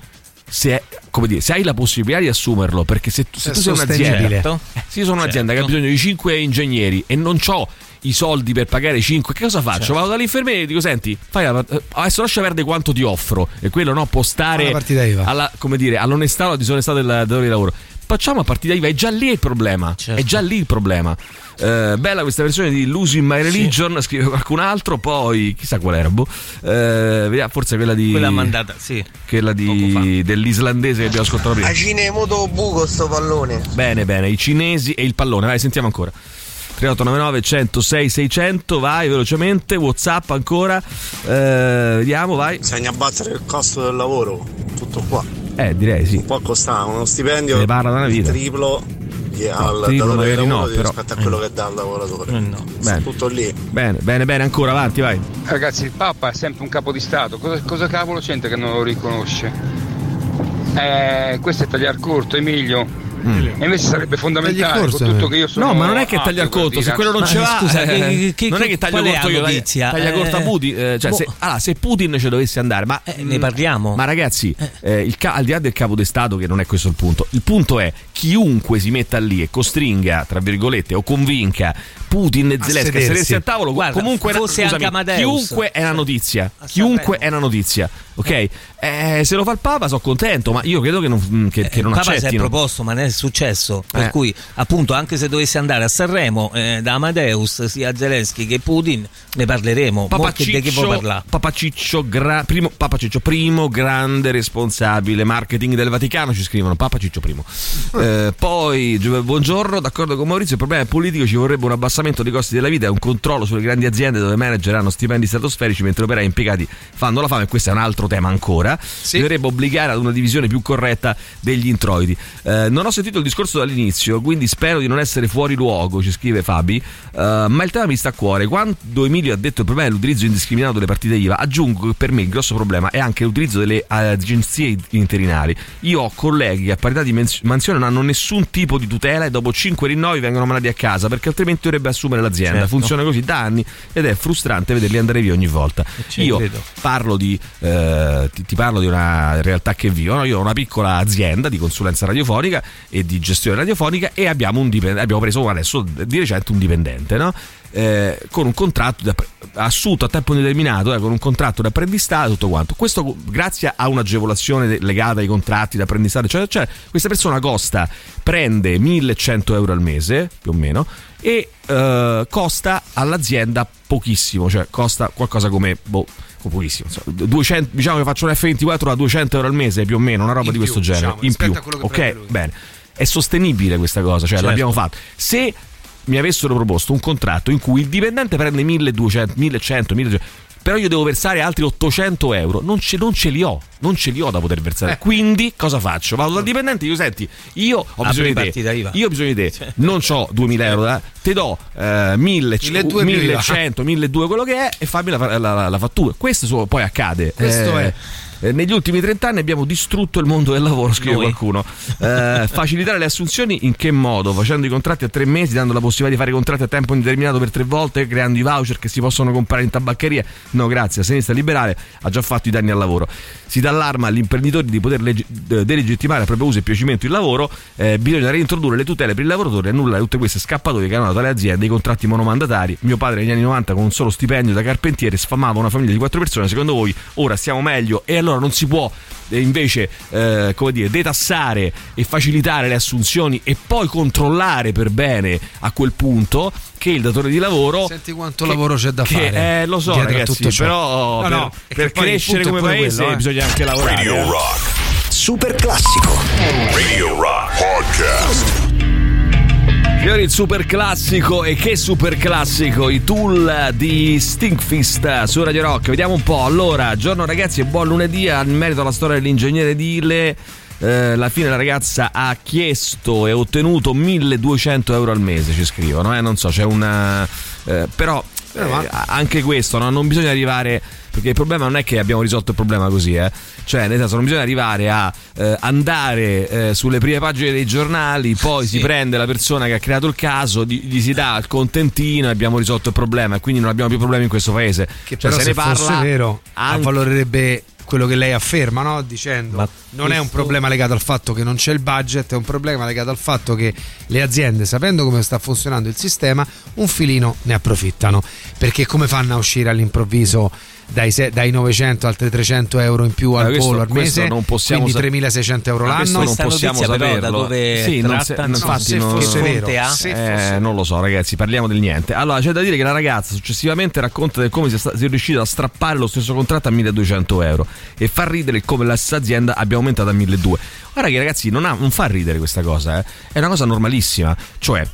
se, come dire, se hai la possibilità di assumerlo, perché se, tu- se tu sei un'azienda, eh, se io sono un'azienda che ha bisogno di 5 ingegneri e non ho i soldi per pagare 5, che cosa faccio? Certo. Vado dall'infermiere e dico: Senti, fai la- eh, adesso lascia perdere quanto ti offro, e quello no, può stare alla, come dire, all'onestà o alla disonestà del datore di lavoro. Facciamo a partita IVA, è già lì il problema. Certo. È già lì il problema. Eh, bella questa versione di Losing My Religion, scrive qualcun altro, poi chissà qual era, boh. Eh, forse quella di. Quella mandata, sì. quella di, dell'islandese che abbiamo ascoltato prima. A cinemoto buco sto pallone. Bene, bene, i cinesi e il pallone. Vai, sentiamo ancora. 3899 106 600, vai velocemente. WhatsApp ancora. Eh, vediamo, vai. Bisogna abbattere il costo del lavoro, tutto qua. Eh, direi sì. Può costare uno stipendio ne parla da una vita. triplo al triplo datore di magari no, però- rispetto a quello che dà al lavoratore. Sta Bene. tutto lì. Bene, bene, bene, ancora avanti, vai. Ragazzi, il Papa è sempre un capo di Stato, cosa, cosa cavolo c'entra che non lo riconosce? Eh, questo è tagliar corto, Emilio. E invece sarebbe fondamentale, Tagli con corto, tutto eh. che io sono. No, ma non è che taglia conto, se quello non Ma ce l'ha, scusa, eh, che- che- non è che è corto io, notizia? taglia corto a Eh, Putin, eh, cioè boh. se, allora, se Putin ci dovesse andare, ma ne parliamo. Ma ragazzi, eh, il ca- al di là del capo di Stato, che non è questo il punto, il punto è chiunque si metta lì e costringa, tra virgolette, o convinca Putin e A Zelensky a sedersi. al tavolo, Guarda, comunque fosse scusami, anche Amadeus. chiunque è una notizia. Chiunque è una notizia, ok? Eh, se lo fa il Papa sono contento, ma io credo che non, che, che non il Papa si è proposto, ma non è successo. Per Eh. cui, appunto, anche se dovesse andare a Sanremo, eh, da Amadeus, sia Zelensky che Putin, ne parleremo. Mo che- di che vuoi parlare? Papa Ciccio, gra- primo, Papa Ciccio primo, grande responsabile marketing del Vaticano, ci scrivono Papa Ciccio primo. Eh, poi, Gio- buongiorno, d'accordo con Maurizio, il problema è politico, ci vorrebbe un abbassamento dei costi della vita e un controllo sulle grandi aziende dove manager hanno stipendi stratosferici mentre operai impiegati fanno la fame, e questo è un altro tema ancora. Si dovrebbe obbligare ad una divisione più corretta degli introiti. Eh, non ho sentito il discorso dall'inizio, quindi spero di non essere fuori luogo, ci scrive Fabi, eh, ma il tema mi sta a cuore. Quando Emilio ha detto il problema è l'utilizzo indiscriminato delle partite IVA, aggiungo che per me il grosso problema è anche l'utilizzo delle agenzie interinali. Io ho colleghi che a parità di mansione non hanno nessun tipo di tutela e dopo 5 rinnovi vengono mandati a casa perché altrimenti dovrebbe assumere l'azienda. Certo. Funziona così da anni ed è frustrante vederli andare via ogni volta. ci Io credo. parlo di, eh, ti, ti parlo di una realtà che vivo. no? Io ho una piccola azienda di consulenza radiofonica e di gestione radiofonica e abbiamo, un dipendente, abbiamo preso adesso di recente un dipendente, no? Eh, con un contratto da- assunto a tempo indeterminato, eh, con un contratto di apprendistato, tutto quanto. Questo grazie a un'agevolazione legata ai contratti di apprendistato, eccetera, eccetera. Questa persona costa, prende 1100 euro al mese, più o meno, e eh, costa all'azienda pochissimo, cioè costa qualcosa come boh, pochissimo. insomma, 200, diciamo che faccio un F24 da 200 euro al mese più o meno, una roba In di più, questo genere. diciamo, in più, a ok, bene. È sostenibile questa cosa, cioè Certo. l'abbiamo fatto. Se mi avessero proposto un contratto in cui il dipendente prende 1200, 1100, 1200 però io devo versare altri 800 euro, non ce, non ce li ho, non ce li ho da poter versare. Eh. Quindi cosa faccio? Vado dal dipendente e io senti, io ho Apri bisogno di te, IVA. io ho bisogno di te, non ho 2000 euro, da, te do eh, 1000, 1200 più IVA. 1100, 1200 quello che è e fammi la, la- la- la fattura. Questo poi accade. Questo Eh, è. Eh, negli ultimi 30 anni abbiamo distrutto il mondo del lavoro, scrive Noi. qualcuno. Eh, <laughs> facilitare le assunzioni in che modo? Facendo i contratti a tre mesi, dando la possibilità di fare contratti a tempo indeterminato per tre volte, creando i voucher che si possono comprare in tabaccheria? No, grazie. La sinistra liberale ha già fatto i danni al lavoro. Si dà allarma agli imprenditori di poter eh, delegittimare a proprio uso e piacimento il lavoro. Eh, bisogna reintrodurre le tutele per il lavoratore e annullare tutte queste scappatoie che hanno dato alle aziende i contratti monomandatari. Mio padre negli anni 90 con un solo stipendio da carpentiere sfamava una famiglia di quattro persone. Secondo voi ora stiamo meglio e allora non si può eh, invece eh, come dire, detassare e facilitare le assunzioni e poi controllare per bene a quel punto che il datore di lavoro Senti quanto che- lavoro c'è da che, fare Eh, lo so, ragazzi, però No, per, no, per il crescere come paese quello, eh. bisogna anche lavorare. Radio. Rock. Super classico. Radio Rock Podcast. Signori, il super classico e che super classico, i tool di Stinkfist su Radio Rock. Vediamo un po'. Allora, giorno ragazzi e buon lunedì in merito alla storia dell'ingegnere edile. Eh, alla fine la ragazza ha chiesto e ottenuto 1200 euro al mese, ci scrivono. Eh? Non so, c'è una. eh, però eh, anche questo, no? non bisogna arrivare. Perché il problema non è che abbiamo risolto il problema così, eh. Cioè, nel senso, non bisogna arrivare a eh, andare eh, sulle prime pagine dei giornali, poi si prende la persona che ha creato il caso, gli, gli si dà il contentino e abbiamo risolto il problema e quindi non abbiamo più problemi in questo paese. Che Cioè, però se se ne fosse parla vero anche- avvalorerebbe quello che lei afferma, no? dicendo Ma non è un problema legato al fatto che non c'è il budget, è un problema legato al fatto che le aziende, sapendo come sta funzionando il sistema, un filino ne approfittano. Perché come fanno a uscire all'improvviso dai, se- dai 900 altri 300 euro in più al volo al questo mese? non possiamo quindi sa- 3600 euro l'anno? non possiamo però da saperlo. dove Sì, non se- infatti se non- Fonte Eh, non lo so, ragazzi, parliamo del niente. Allora, c'è da dire che la ragazza successivamente racconta di come sia, sta- sia riuscita a strappare lo stesso contratto a 1200 euro e fa ridere come la stessa azienda abbia aumentato a 1200. Guarda che ragazzi, non, ha- non fa ridere questa cosa, eh. è una cosa normalissima. Cioè,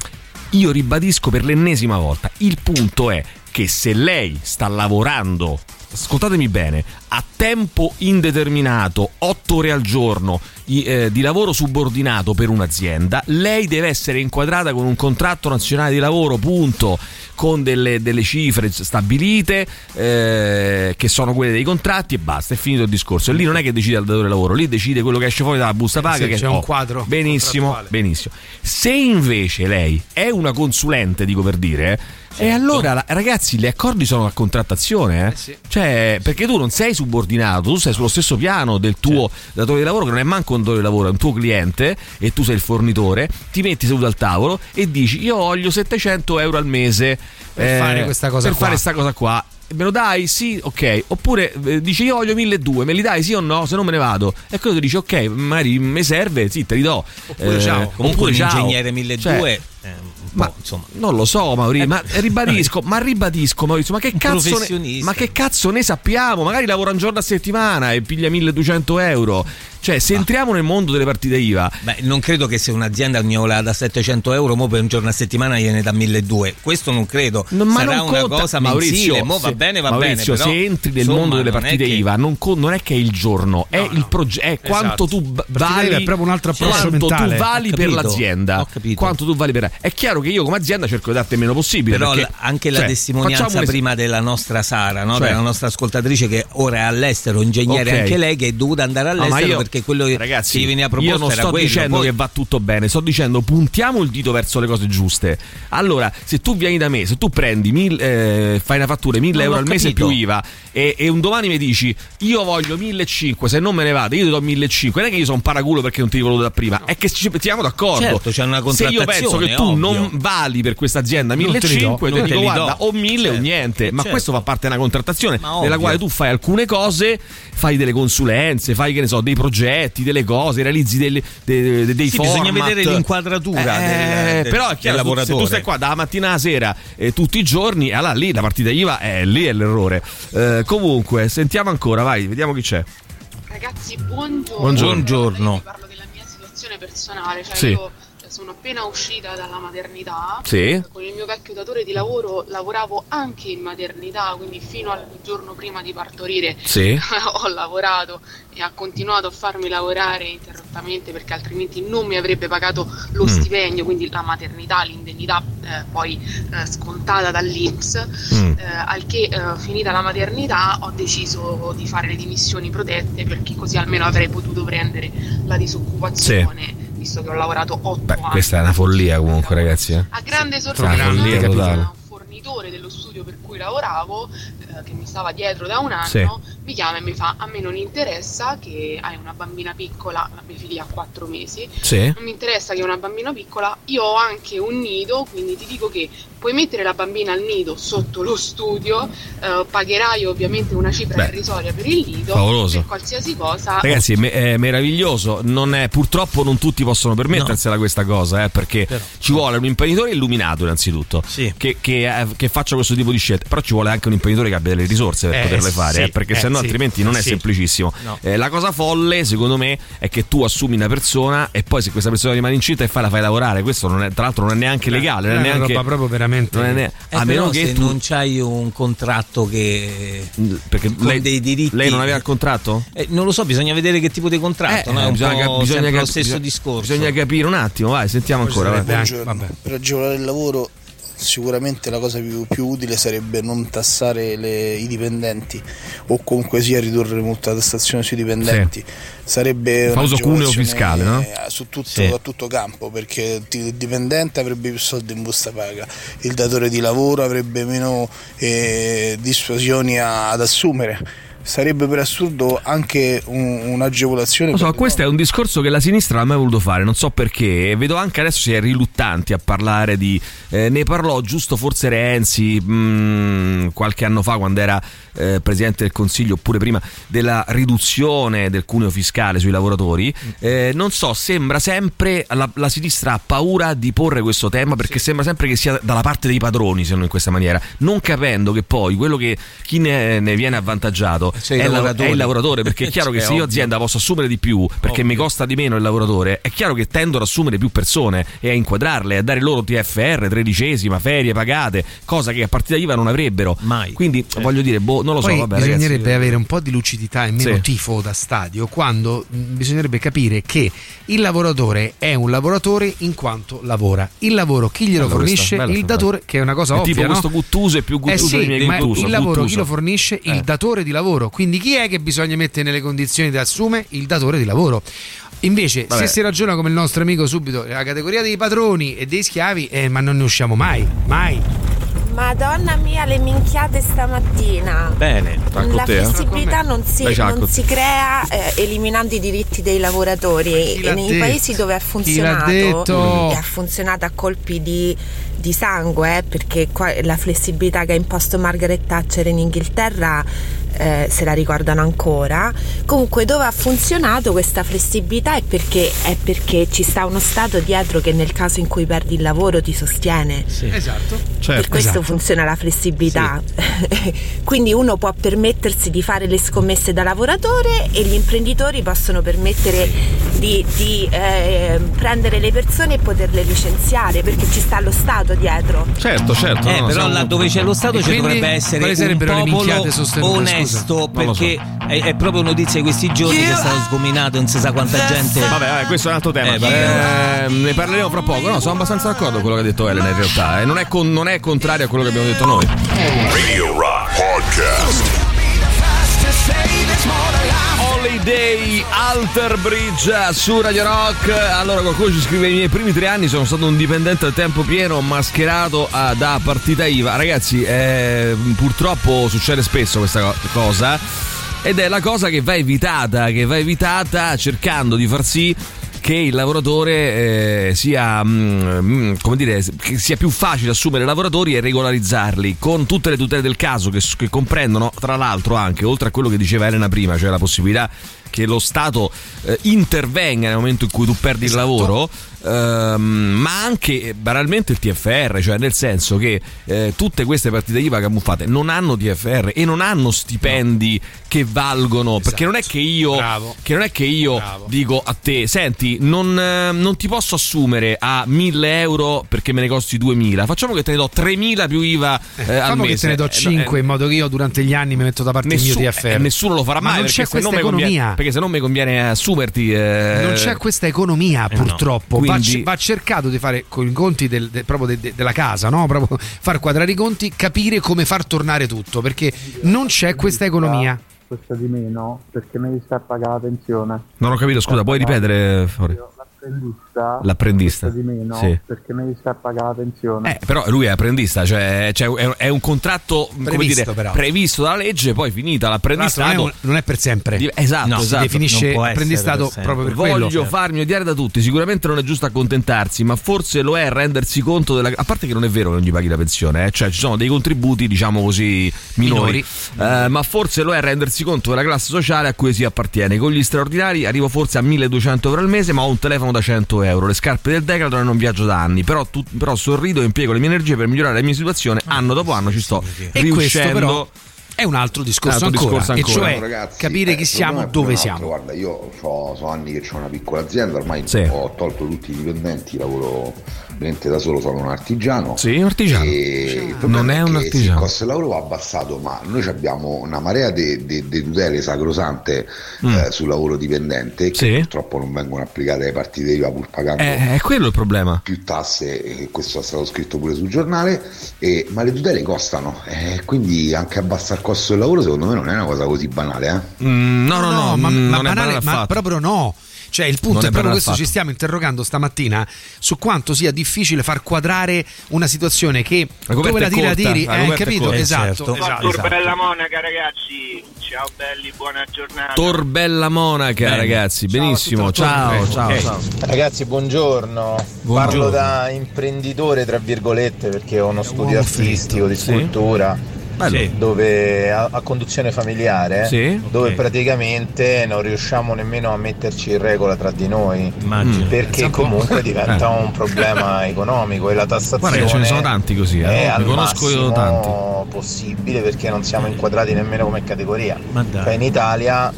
io ribadisco per l'ennesima volta, il punto è che se lei sta lavorando, ascoltatemi bene, a tempo indeterminato, 8 ore al giorno, eh, di lavoro subordinato per un'azienda, lei deve essere inquadrata con un contratto nazionale di lavoro, punto, con delle, delle cifre stabilite, eh, che sono quelle dei contratti e basta, è finito il discorso. E lì non è che decide il datore di lavoro, lì decide quello che esce fuori dalla busta paga. sì, che c'è un quadro Benissimo, benissimo. Se invece lei è una consulente, dico per dire, eh, e allora ragazzi, gli accordi sono a contrattazione, eh? Cioè, perché tu non sei subordinato, tu sei sullo stesso piano del tuo datore di lavoro, che non è manco un datore di lavoro, è un tuo cliente e tu sei il fornitore, ti metti seduto al tavolo e dici io voglio 700 euro al mese eh, Per fare questa cosa per qua. fare sta cosa qua. Me lo dai? Sì, ok. Oppure eh, dici io voglio 1200, me li dai sì o no? Se no me ne vado. E quello ti dici ok, magari mi serve, sì, te li do. Oppure Eh, ciao. Oppure un ciao. ingegnere 1200 Cioè, eh, ma non lo so, Maurizio, ma ribadisco, ma ribadisco, Maurizio, ma che cazzo ne, ma che cazzo ne sappiamo? Magari lavora un giorno a settimana e piglia 1200 euro. Cioè, se entriamo nel mondo delle partite IVA, Beh, non credo che se un'azienda agnola da 700 euro, mo per un giorno a settimana gliene da 1200. Questo non credo. Non- ma Sarà non una conta- cosa Maurizio, mensile. Mo va bene, va Maurizio, bene. Però, se entri nel insomma, mondo delle partite che- IVA, non, con- non è che è il giorno, è il progetto, è quanto tu vali. È proprio un altro approccio quanto mentale. tu vali per l'azienda. ho capito. Quanto tu vali per. È chiaro che io come azienda cerco di darti il meno possibile. Però perché- anche la cioè, testimonianza un es- prima della nostra Sara, no? Cioè? della nostra ascoltatrice che ora è all'estero, ingegnere Ok. anche lei, che è dovuta andare No, all'estero io- perché quello che ragazzi, che veniva proposto io non era sto quello. dicendo Poi- che va tutto bene, sto dicendo puntiamo il dito verso le cose giuste. Allora, se tu vieni da me, se tu prendi mil- eh, fai una fattura 1000 Non euro al mese capito. più IVA e, e un domani mi dici io voglio 1500, se non me ne vado, io ti do 1500, non è che io sono un paraculo perché non ti volevo da prima, è che ci mettiamo d'accordo. Certo, c'è una se io penso contrattazione, che tu ovvio. non vali per questa azienda Non te li do, 1500, non ti te dico guarda, o 1000 o Certo, niente, ma certo. questo fa parte di una contrattazione nella quale tu fai alcune cose, fai delle consulenze, fai che ne so, dei progetti, delle cose, realizzi delle- de- de- dei Sì, format. bisogna vedere l'inquadratura Eh, del- del- però è del chiaro, tu- se tu stai qua dalla mattina alla sera eh, tutti i giorni, allora lì la partita IVA è lì è l'errore. Eh, comunque, sentiamo ancora, vai, vediamo chi c'è. Ragazzi, buongiorno. Buongiorno. Buongiorno. Io parlo della mia situazione personale, cioè Sì. io sono appena uscita dalla maternità. Sì. Con il mio vecchio datore di lavoro lavoravo anche in maternità, quindi fino al giorno prima di partorire Sì. <laughs> ho lavorato e ha continuato a farmi lavorare interrottamente perché altrimenti non mi avrebbe pagato lo Mm. stipendio, quindi la maternità, l'indennità eh, poi eh, scontata dall'Inps. Mm. Eh, al che eh, finita la maternità ho deciso di fare le dimissioni protette perché così almeno avrei potuto prendere la disoccupazione visto che ho lavorato 8 Beh, anni. questa è una follia comunque, ragazzi. eh. A grande sorpresa, un fornitore dello studio per cui lavoravo, eh, che mi stava dietro da un anno, Sì. mi chiama e mi fa: A me non interessa che hai una bambina piccola, la mia figlia ha 4 mesi. Sì. Non mi interessa che hai una bambina piccola, io ho anche un nido, quindi ti dico che puoi mettere la bambina al nido sotto lo studio, eh, pagherai ovviamente una cifra Beh, irrisoria per il nido, favoloso. per qualsiasi cosa. Ragazzi, me- è meraviglioso. Non è- purtroppo non tutti possono permettersela questa cosa, eh, perché ci vuole un imprenditore illuminato, innanzitutto, che, che, eh, che faccia questo tipo di scelte. Però ci vuole anche un imprenditore che abbia delle risorse per Eh, poterle fare, sì, eh, perché eh, sennò sì, altrimenti non è sì. semplicissimo. No. Eh, la cosa folle, secondo me, è che tu assumi una persona e poi se questa persona rimane incinta e fai la fai lavorare. Questo non è, tra l'altro non è neanche legale, non è è una neanche. roba proprio veramente- non è ne- Eh, a però meno che se tu. non c'hai un contratto che perché con lei, dei diritti lei non aveva il contratto? Eh, non lo so, bisogna vedere che tipo di contratto, no? È un bisogna, cap- bisogna sempre lo cap- stesso bisogna- discorso. Bisogna capire un attimo, vai, sentiamo ancora. vai. Buongiorno. Per agevolare il lavoro sicuramente la cosa più, più utile sarebbe non tassare le- i dipendenti o comunque sia ridurre molto la tassazione sui dipendenti. Sarebbe Il famoso cuneo fiscale, no? eh, Su tutto, Sì. a tutto campo perché il dipendente avrebbe più soldi in busta paga, il datore di lavoro avrebbe meno eh, dissuasioni ad assumere. Sarebbe per assurdo anche un- un'agevolazione. Lo so, questo è un discorso che la sinistra non ha mai voluto fare, non so perché. Vedo anche adesso si è riluttanti a parlare di. eh, ne parlò giusto forse Renzi mh, qualche anno fa quando era eh, presidente del Consiglio, oppure prima della riduzione del cuneo fiscale sui lavoratori. Eh, non so, sembra sempre la, la sinistra ha paura di porre questo tema perché sembra sempre che sia dalla parte dei padroni, se non in questa maniera, non capendo che poi quello che chi ne, ne viene avvantaggiato Cioè, è, la- è il lavoratore, perché è chiaro <laughs> che Cioè, se io ovvio. azienda posso assumere di più perché mi costa di meno il lavoratore, è chiaro che tendo ad assumere più persone e a inquadrarle, a dare loro TFR, tredicesima, ferie pagate, cosa che a partita IVA non avrebbero. Mai. Quindi voglio dire, boh, non lo Poi so, vabbè, bisognerebbe ragazzi. avere un po' di lucidità e meno Sì. tifo da stadio quando mh, bisognerebbe capire che il lavoratore è un lavoratore in quanto lavora. Il lavoro chi glielo Bello questo, fornisce? bello Il datore, che è una cosa È ovvia. tipo no? questo Guttuso è più Eh Guttuso sì, dei miei ma Guttuso, il lavoro Guttuso. chi lo fornisce? Il Eh. datore di lavoro. Quindi chi è che bisogna mettere nelle condizioni di assume? Il datore di lavoro. Invece, Vabbè. se si ragiona come il nostro amico subito, la categoria dei padroni e dei schiavi, eh, ma non ne usciamo mai, mai. Madonna mia, le minchiate stamattina. Bene, La flessibilità non si, non si crea eh, eliminando i diritti dei lavoratori. E nei detto? paesi dove ha funzionato, e ha funzionato a colpi di, di sangue, eh, perché qua la flessibilità che ha imposto Margaret Thatcher in Inghilterra eh, se la ricordano ancora. Comunque, dove ha funzionato questa flessibilità è perché, è perché ci sta uno Stato dietro che nel caso in cui perdi il lavoro ti sostiene. Esatto. Per questo funziona la flessibilità. <laughs> Quindi uno può permettersi di fare le scommesse da lavoratore e gli imprenditori possono permettere di, di, eh, prendere le persone e poterle licenziare perché ci sta lo Stato dietro. Certo, certo. Eh, no, però siamo- là dove c'è lo Stato E ci quindi dovrebbe essere quali un popolo onesto lo so. perché è, è proprio notizia di questi giorni che è stato sgominato non si sa quanta gente Vabbè, vabbè, questo è un altro tema. Eh. Eh, ne parleremo fra poco. No, sono abbastanza d'accordo con quello che ha detto Elena in realtà. eh. Non, è con- non è contrario a quello che abbiamo detto noi. Radio Rock Podcast. Holiday Alter Bridge su Radio Rock. Allora, qualcuno ci scrive: I miei primi tre anni sono stato un dipendente a tempo pieno, mascherato a- da partita IVA. Ragazzi, eh, purtroppo succede spesso questa co- cosa. Ed è la cosa che va evitata, che va evitata cercando di far sì che il lavoratore eh, sia, mm, mm, come dire, che sia più facile assumere lavoratori e regolarizzarli con tutte le tutele del caso che, che comprendono tra l'altro anche, oltre a quello che diceva Elena prima, cioè la possibilità che lo Stato eh, intervenga nel momento in cui tu perdi il lavoro, ehm, ma anche eh, banalmente il TFR, cioè nel senso che eh, tutte queste partite IVA camuffate non hanno TFR e non hanno stipendi che valgono, perché non è che io, che non è che io dico a te, senti, non, eh, non ti posso assumere a 1000 euro perché me ne costi 2000, facciamo che te ne do 3000 più IVA eh, al Facciamo che te ne do Eh, 5 in modo che io durante gli anni mi metto da parte Nessu- il mio TFR. eh, nessuno lo farà Ma mai non c'è questa mi conviene- economia. Perché se non mi conviene assumerti eh, Non c'è questa economia eh, no. purtroppo. Va, Quindi- c- va cercato di fare con i conti del- del- proprio de- de- della casa, no? Proprio far quadrare i conti, capire come far tornare tutto, perché non c'è questa economia. Costa di meno perché mi sta a pagare la pensione. Non ho capito, scusa, puoi ripetere? Fori? L'apprendista, L'apprendista. di meno Sì. perché mi sta a pagare la pensione. Eh, però lui è apprendista, cioè, cioè, è, è un contratto come Previsto, dire, previsto dalla legge, poi finita l'apprendistato. Non è, un- non è per sempre. Di- Esatto, No, si esatto. definisce può essere apprendistato per sempre. proprio per Voglio quello. farmi odiare da tutti. Sicuramente non è giusto accontentarsi, ma forse lo è rendersi conto della. A parte che non è vero che non gli paghi la pensione, eh, cioè ci sono dei contributi, diciamo così, minori. Eh, ma forse lo è rendersi conto della classe sociale a cui si appartiene. Con gli straordinari arrivo forse a 1200 euro al mese, ma ho un telefono da 100 euro, le scarpe del Decathlon e non viaggio da anni. Però, tu- però sorrido e impiego le mie energie per migliorare la mia situazione. Anno dopo anno ci sto E riuscendo. questo però è un altro discorso Altro ancora, discorso e ancora. cioè Ragazzi, capire eh, chi siamo, dove un siamo. altro. Guarda, io ho- sono anni che ho una piccola azienda, ormai Sì. ho tolto tutti i dipendenti, lavoro ovviamente da solo sono un artigiano. Sì, un artigiano. E il problema Non è un che artigiano. Il costo del lavoro va abbassato, ma noi abbiamo una marea di tutele sacrosante Mm. eh, sul lavoro dipendente che Sì. purtroppo non vengono applicate ai partiti IVA pur pagando Eh, è quello il problema. più tasse, questo è stato scritto pure sul giornale, e- ma le tutele costano, eh, quindi anche abbassare il costo del lavoro secondo me non è una cosa così banale. Eh? Mm, no, no, no, ma, mm, ma non è banale, banale ma proprio no. Cioè, il punto Non è, è proprio questo: ci affatto. stiamo interrogando stamattina su quanto sia difficile far quadrare una situazione che La dove la tiri la tiri, la eh, capito? corta. Esatto, Eh, certo. esatto, esatto. Bella monaca ragazzi, ciao belli, buona giornata. Torbella Monaca, Bene. ragazzi, benissimo. Ciao, ciao, Ok. ciao. Ragazzi, buongiorno. Buongiorno. Parlo da imprenditore, tra virgolette, perché ho uno studio artistico di Sì. Bello. Dove a, a conduzione familiare, Sì. dove Ok. praticamente non riusciamo nemmeno a metterci in regola tra di noi, Immagino. perché po'. comunque diventa Eh. un problema economico e la tassazione Guarda che ce ne sono tanti così, eh. è Ne al conosco io massimo possibile perché non siamo inquadrati nemmeno come categoria. Ma dai. Cioè, in Italia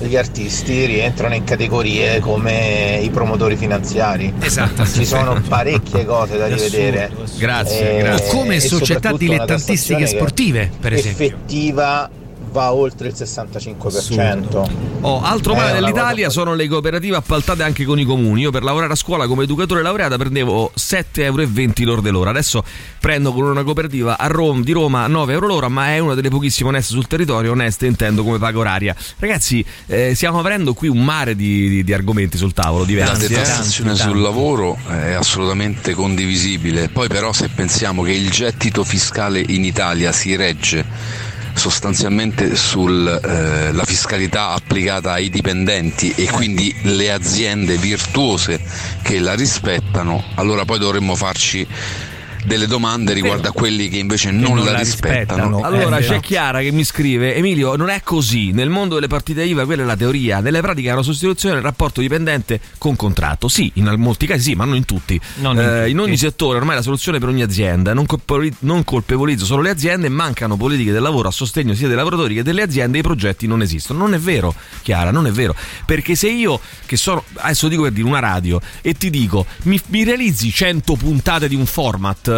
gli artisti rientrano in categorie come i promotori finanziari. Esatto. Ci sono parecchie cose da rivedere. Grazie, Eh, grazie. O come società dilettantistiche sportive, per esempio. Effettiva va oltre il 65%. Oh, altro male dell'Italia sono le cooperative appaltate anche con i comuni. Io per lavorare a scuola come educatore laureata prendevo 7,20 euro l'ora dell'ora. Adesso prendo con una cooperativa a Rom- di Roma 9 euro l'ora, ma è una delle pochissime oneste sul territorio. Oneste intendo come paga oraria. Ragazzi, eh, stiamo aprendo qui un mare di, di- di argomenti sul tavolo La diversi. eh. detassazione sul lavoro è assolutamente condivisibile, poi però se pensiamo che il gettito fiscale in Italia si regge sostanzialmente sulla fiscalità applicata ai dipendenti e quindi le aziende virtuose che la rispettano, allora poi dovremmo farci delle domande riguardo a quelli che invece non, la, rispettano. Allora c'è Chiara che mi scrive: Emilio, non è così. Nel mondo delle partite IVA, quella è la teoria. Nelle pratiche è una sostituzione del rapporto dipendente con contratto. Sì, in molti casi sì, ma non in tutti. Non in Eh, tutti. in ogni settore ormai è la soluzione per ogni azienda. Non, colpevoli- non colpevolizzo solo le aziende, mancano politiche del lavoro a sostegno sia dei lavoratori che delle aziende i progetti non esistono. Non è vero, Chiara, non è vero. Perché se io, che sono, adesso dico per dire una radio, e ti dico, mi, mi realizzi 100 puntate di un format.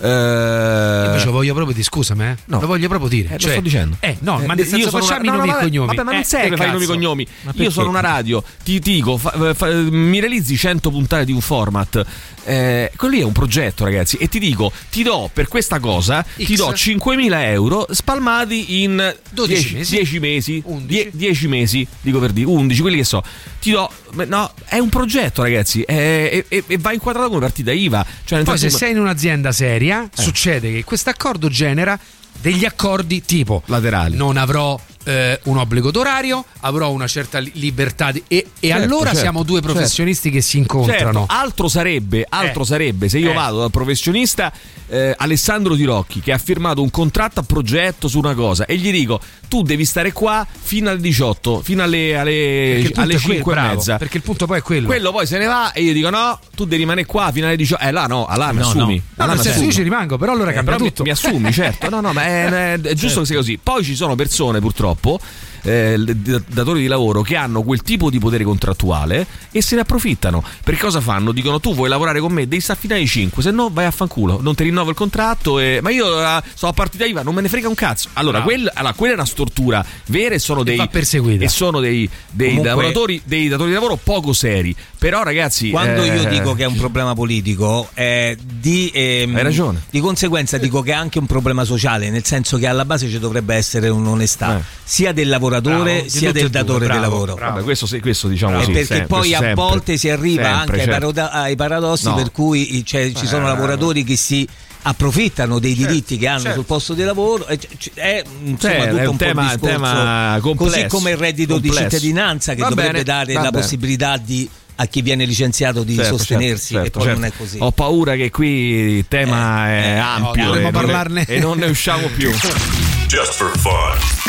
eh, Invece lo voglio proprio dire, scusami, eh. No. Lo voglio proprio dire. Eh, lo Cioè, sto dicendo. Eh, no, Eh, ma nel senso facciamo una- i no, nomi no, e cognomi. Vabbè, ma non Eh, eh, fare i nomi e cazzo. cognomi. Io sono una radio, ti dico, fa- fa- mi realizzi 100 puntate di un format. Eh, quello lì è un progetto, ragazzi. E ti dico, ti do per questa cosa, ti do 5.000 euro spalmati in 12 10 mesi. 10 mesi, 10 mesi, dico per dire, 11, quelli che so. Ti do, no, è un progetto, ragazzi. eh, e, va inquadrato come partita IVA. Cioè, Poi se sei in un'azienda seria, Eh. succede che questo accordo genera degli accordi tipo laterali. Non avrò eh, un obbligo d'orario, avrò una certa li- libertà di- e, e Certo, allora certo, siamo due certo. professionisti che si incontrano. Certo, altro sarebbe, altro Eh. sarebbe se io Eh. vado dal professionista eh, Alessandro Tirocchi che ha firmato un contratto a progetto su una cosa e gli dico tu devi stare qua fino alle 18, fino alle, alle, alle è quello, 5 e bravo, mezza. Perché il punto poi è quello. Quello poi se ne va e io dico no, tu devi rimanere qua fino alle 18. Eh là no, là mi No, assumi. no. No, mi senso io ci rimango, però allora Eh, cambia però mi- tutto. Mi, assumi, certo. No, no, ma è, è giusto Certo. che sia così. Poi ci sono persone purtroppo purtroppo eh, datori di lavoro che hanno quel tipo di potere contrattuale e se ne approfittano. Perché cosa fanno? Dicono tu vuoi lavorare con me, devi stare fino alle 5, se no vai a fanculo, non ti rinnovo il contratto. E... Ma io eh, sto a partita IVA, non me ne frega un cazzo. Allora, Bravo. quel- allora, quella è una stortura vera e sono dei, e sono dei, dei Comunque- lavoratori, dei datori di lavoro poco seri. Però, ragazzi, Quando io eh, dico che è un problema politico, eh, di, ehm, Hai ragione. di conseguenza dico che è anche un problema sociale, nel senso che alla base ci dovrebbe essere un'onestà Eh. sia del lavoratore Bravo, di sia del datore bravo, di lavoro. Vabbè, questo, questo diciamo Eh, sì, perché sempre, poi a sempre. volte si arriva Sempre, anche ai, certo. ai paradossi No. per cui cioè, ci sono Eh, lavoratori che si approfittano dei Certo, diritti che hanno certo. sul posto di lavoro e c- è insomma tutto è un un, tema- discorso, tema complesso, così come il reddito di complesso. cittadinanza che Va dovrebbe bene, dare la bene. possibilità di a chi viene licenziato di Certo, sostenersi certo, e poi certo. non è così. Ho paura che qui il tema è ampio dovremmo e, non parlarne. e non ne usciamo più. <laughs> Just for fun.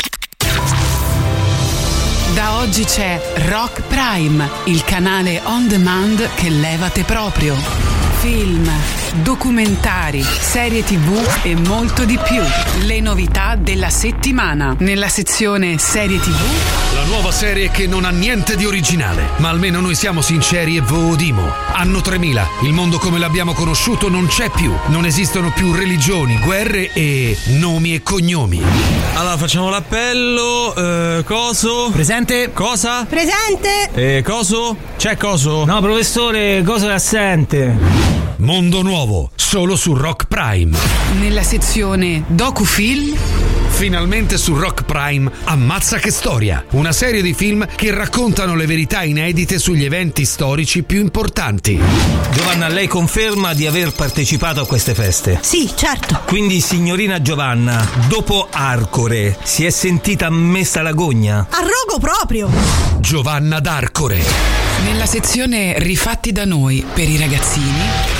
Da oggi c'è Rock Prime, il canale on demand che levate proprio. Film, documentari, serie tv e molto di più. Le novità della settimana. Nella sezione serie tv La nuova serie che non ha niente di originale, ma almeno noi siamo sinceri e vodimo. Anno 3000, il mondo come l'abbiamo conosciuto non c'è più. Non esistono più religioni, guerre e nomi e cognomi. Allora facciamo l'appello. eh, coso? Presente? Cosa? Presente! Eh, coso? C'è coso? No, professore, coso è assente. Mondo nuovo, solo su Rock Prime. Nella sezione docufilm Finalmente su Rock Prime Ammazza che storia, una serie di film che raccontano le verità inedite sugli eventi storici più importanti. Giovanna, lei conferma di aver partecipato a queste feste? Sì, certo. Quindi, signorina Giovanna, dopo Arcore, si è sentita messa la gogna? A rogo proprio! Giovanna d'Arcore. Nella sezione rifatti da noi per i ragazzini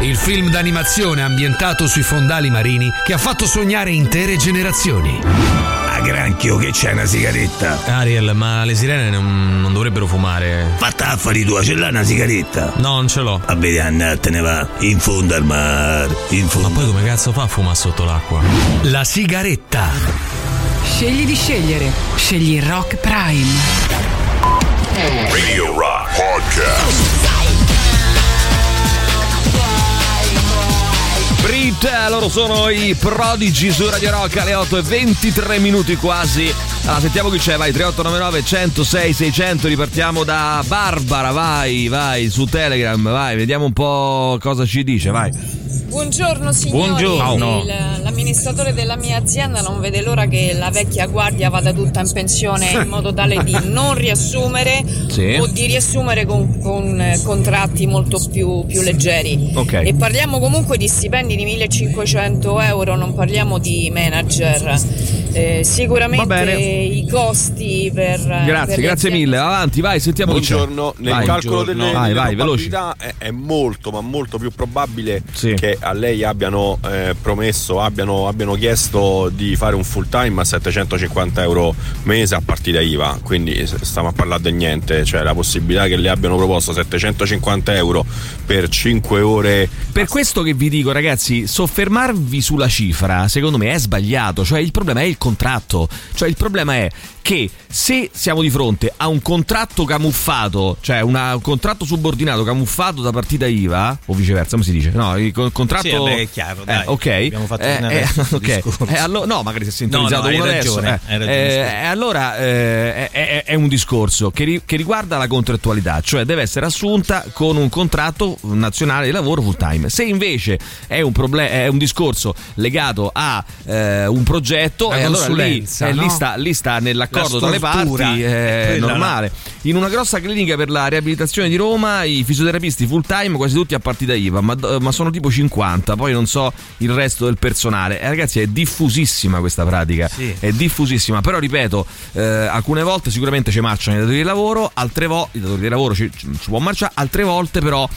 Il film d'animazione ambientato sui fondali marini che ha fatto sognare intere generazioni. A granchio che c'è una sigaretta. Ariel, ma le sirene non, non dovrebbero fumare. Fatta affari tua, ce l'ha una sigaretta? No, non ce l'ho. A vedere, andatene va. In fondo al mare. In fondo. Ma poi come cazzo fa a fumare sotto l'acqua? La sigaretta. Scegli di scegliere. Scegli Rock Prime. Radio Rock Podcast. Brit, loro sono i prodigi su Radio Rock alle 8 e 23 minuti quasi. Allora, sentiamo chi c'è, vai 3899 106 600, ripartiamo da Barbara, vai, vai su Telegram, vai, vediamo un po' cosa ci dice, vai. Buongiorno signori, Buongiorno. Il- l'amministratore della mia azienda non vede l'ora che la vecchia guardia vada tutta in pensione in modo tale di <laughs> non riassumere Sì. o di riassumere con, con, eh, contratti molto più, più leggeri. Ok. E parliamo comunque di stipendi di 1500 euro, non parliamo di manager. Eh, sicuramente Va bene. I costi per... per Grazie, le grazie mille, avanti, vai, sentiamo. Buongiorno, nel Vai. calcolo delle, Vai, delle vai, veloci. probabilità è, è molto ma molto più probabile che a lei abbiano eh, promesso, abbiano, abbiano chiesto di fare un full time a 750 euro mese a partita IVA, quindi stiamo a parlare di niente, cioè la possibilità che le abbiano proposto 750 euro per 5 ore Per questo che vi dico, ragazzi, soffermarvi sulla cifra, secondo me è sbagliato. Cioè, il problema è il contratto. Cioè, il problema è che se siamo di fronte a un contratto camuffato, cioè una- un contratto subordinato camuffato da partita IVA, o viceversa, come si dice? No, il co- contratto. Sì, vabbè, è chiaro, dai. Eh, ok. Abbiamo fatto Eh, eh, veste sul ok. discorso. Eh, allo- no, magari si è sintonizzato No, no, uno adesso. ragione, eh. ragione, Eh, allora eh, è, un discorso che, ri- che riguarda la contrattualità, cioè deve essere assunta con un contratto nazionale di lavoro full time. Se invece è un, proble- è un discorso legato a eh, un progetto, allora lì, eh, lì no? sta, lì sta nell'accordo tra le parti, è quella, normale. In una grossa clinica per la riabilitazione di Roma, i fisioterapisti full time, quasi tutti a partita IVA, ma, ma sono tipo 50, poi non so il resto del personale. Eh, ragazzi, è diffusissima questa pratica, Sì. è diffusissima, però ripeto, eh, alcune volte sicuramente ci marciano i datori di lavoro, altre volte i datori di lavoro ci, ci può marciare, altre volte però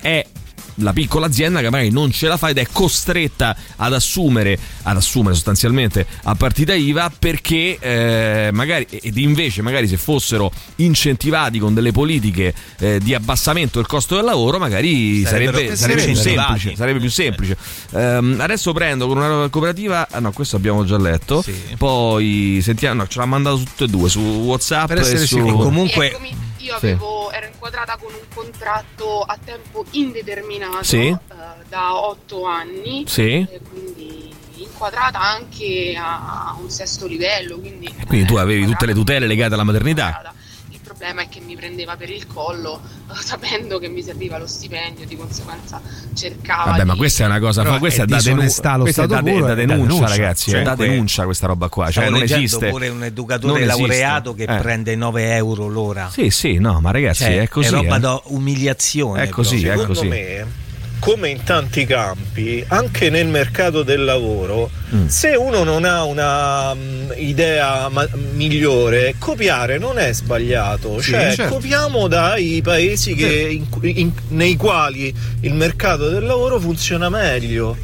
è la piccola azienda che magari non ce la fa ed è costretta ad assumere, ad assumere sostanzialmente a partita IVA perché eh, magari, ed invece magari se fossero incentivati con delle politiche eh, di abbassamento del costo del lavoro magari sarebbe, sarebbe più semplice, sarebbe più semplice. Ehm, adesso prendo con una cooperativa, ah no questo abbiamo già letto, poi sentiamo, no, ce l'ha mandato tutte e due su Whatsapp Per e essere su... sicuri. Comunque- Io Sì. avevo, ero inquadrata con un contratto a tempo indeterminato Sì. eh, da otto anni, Sì. e quindi inquadrata anche a un sesto livello, quindi Quindi tu avevi tutte le tutele legate alla maternità. il problema è che mi prendeva per il collo eh, <laughs> sapendo che mi serviva lo stipendio, di conseguenza cercava Vabbè, ma di- questa è una cosa, Però ma questa è è da, denu- disonestà allo questa è stato da, puro, da è da denuncia, denuncia. ragazzi, è Cioè, da que- denuncia questa roba qua, cioè non esiste. pure un Non educatore esiste. laureato che Eh. prende 9 euro l'ora. Sì, sì, no, ma ragazzi, Cioè, è così. roba eh. da umiliazione. È così, è Secondo così. me, come in tanti campi, anche nel mercato del lavoro, Mm. se uno non ha una mm, idea ma- migliore, copiare non è sbagliato. Sì, cioè, certo. copiamo dai paesi che- in in- nei quali il mercato del lavoro funziona meglio.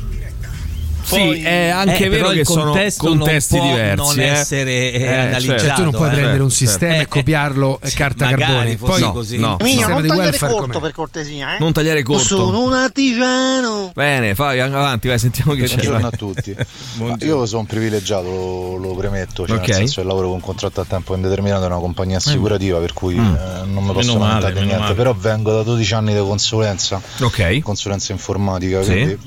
Sì, è anche Eh, vero che il sono contesto non contesti può diversi. non eh. essere, eh, analizzato, Cioè, tu non puoi eh. prendere un Certo. sistema Eh, e copiarlo eh, carta magari carbone. Poi No, così. no. sistema non tagliare welfare corto com'è? per cortesia, eh? Non tagliare corto. Sono un artigiano. Bene, fai avanti, vai, sentiamo che c'è. Buongiorno a tutti. <laughs> Io sono privilegiato, lo, lo premetto, cioè Ok. nel senso che lavoro con un contratto a tempo indeterminato in una compagnia assicurativa, per cui Mm. eh, non mi posso lamentare niente, male. però vengo da 12 anni di consulenza, Ok. consulenza informatica, Sì. quindi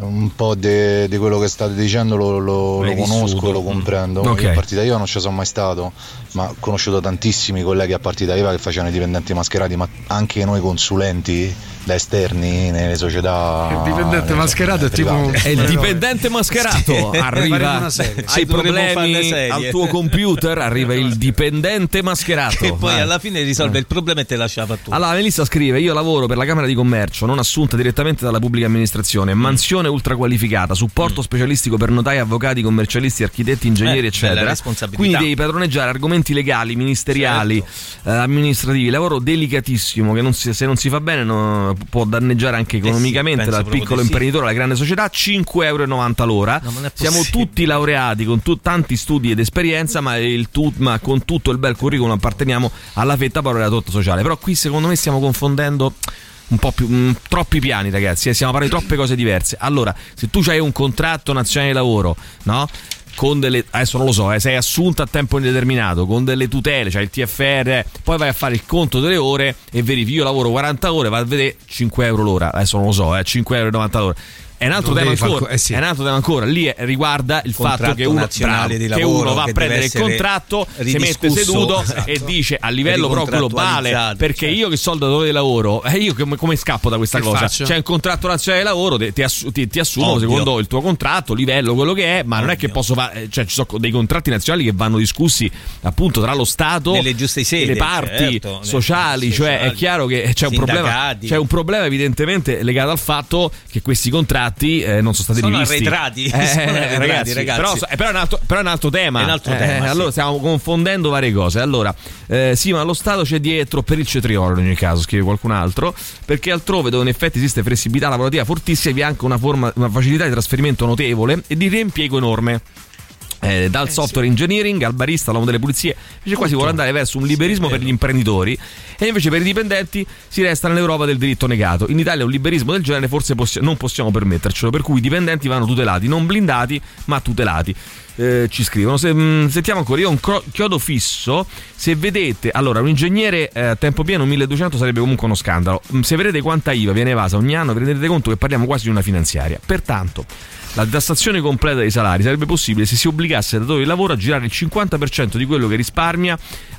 un po' di quello che state dicendo lo, lo- lo conosco, lo comprendo. Mm. Ok. Io a partita IVA non ci sono mai stato, ma ho conosciuto tantissimi colleghi a partita IVA che facevano i dipendenti mascherati, ma anche noi consulenti da esterni nelle società. Il dipendente eh, mascherato è tipo È il dipendente mascherato. Faremo Arriva. Hai Sì, problemi al tuo computer? Arriva il dipendente mascherato. E poi Vai. alla fine risolve il problema e te lasciava tu. Allora, Melissa scrive: Io lavoro per la Camera di Commercio, non assunta direttamente dalla pubblica amministrazione, Mm. mansione ultraqualificata, supporto specialistico per notai, avvocati, commercialisti, architetti, ingegneri, Eh, eccetera. Quindi devi padroneggiare argomenti legali, ministeriali, Certo. eh, amministrativi. Lavoro delicatissimo che non si- se non si fa bene no, può danneggiare anche economicamente Eh penso dal piccolo di sì. imprenditore alla grande società. 5,90 euro l'ora. No, Siamo tutti laureati con tu- tanti studi ed esperienza, ma, il tu- ma con tutto il bel curriculum apparteniamo alla fetta povera della sociale. Però qui secondo me stiamo confondendo un po' più mh, troppi piani, ragazzi. eh, Stiamo parlando di troppe cose diverse. Allora, se tu hai un contratto nazionale di lavoro, no? Con delle, adesso non lo so, eh, sei assunto a tempo indeterminato con delle tutele, c'hai il TFR, poi vai a fare il conto delle ore e verifichi. Io lavoro 40 ore, vai a vedere 5 euro l'ora. Adesso non lo so, eh, 5,90 euro l'ora. È un altro tema far ancora. co- eh sì. È un altro tema ancora. Lì è- riguarda il fatto Contratto che uno, bravo, di che lavoro uno va a prendere il contratto, si mette seduto esatto. e dice a livello però globale perché certo. io che sono il datore di lavoro, eh, io come, come scappo da questa Che cosa? faccio? C'è un contratto nazionale di lavoro, ti, assu- ti- ti assumo Ovvio. secondo il tuo contratto, livello, quello che è, ma non è che Ovvio. posso fare, cioè ci sono dei contratti nazionali che vanno discussi appunto tra lo Stato sedi, le parti certo, sociali, cioè è sociali, chiaro che c'è un problema, c'è un problema evidentemente legato al fatto che questi contratti eh, non sono stati Sono rivisti. arretrati, Eh, <laughs> sono arretrati, ragazzi, ragazzi. Però, eh, però è un altro, però è un altro tema. È un altro Eh, tema, sì. Allora stiamo confondendo varie cose. Allora, eh, sì, ma lo Stato c'è dietro per il cetriolo in ogni caso, scrive qualcun altro, perché altrove dove in effetti esiste flessibilità lavorativa fortissima vi è anche una, forma, una facilità di trasferimento notevole e di riempiego enorme. Eh, dal software engineering al barista all'uomo delle pulizie invece qua si vuole andare verso un liberismo per gli imprenditori e invece per i dipendenti si resta nell'Europa del diritto negato. In Italia un liberismo del genere forse possi- non possiamo permettercelo per cui i dipendenti vanno tutelati non blindati ma tutelati. Eh, ci scrivono. Se, mh, sentiamo ancora. Io ho un cro- chiodo fisso. Se vedete allora un ingegnere eh, a tempo pieno 1200 sarebbe comunque uno scandalo. Mm, se vedete quanta IVA viene evasa ogni anno vi rendete conto che parliamo quasi di una finanziaria. Pertanto la tassazione completa dei salari. Sarebbe possibile se si obbligasse il datore di lavoro a girare il 50% di quello che risparmia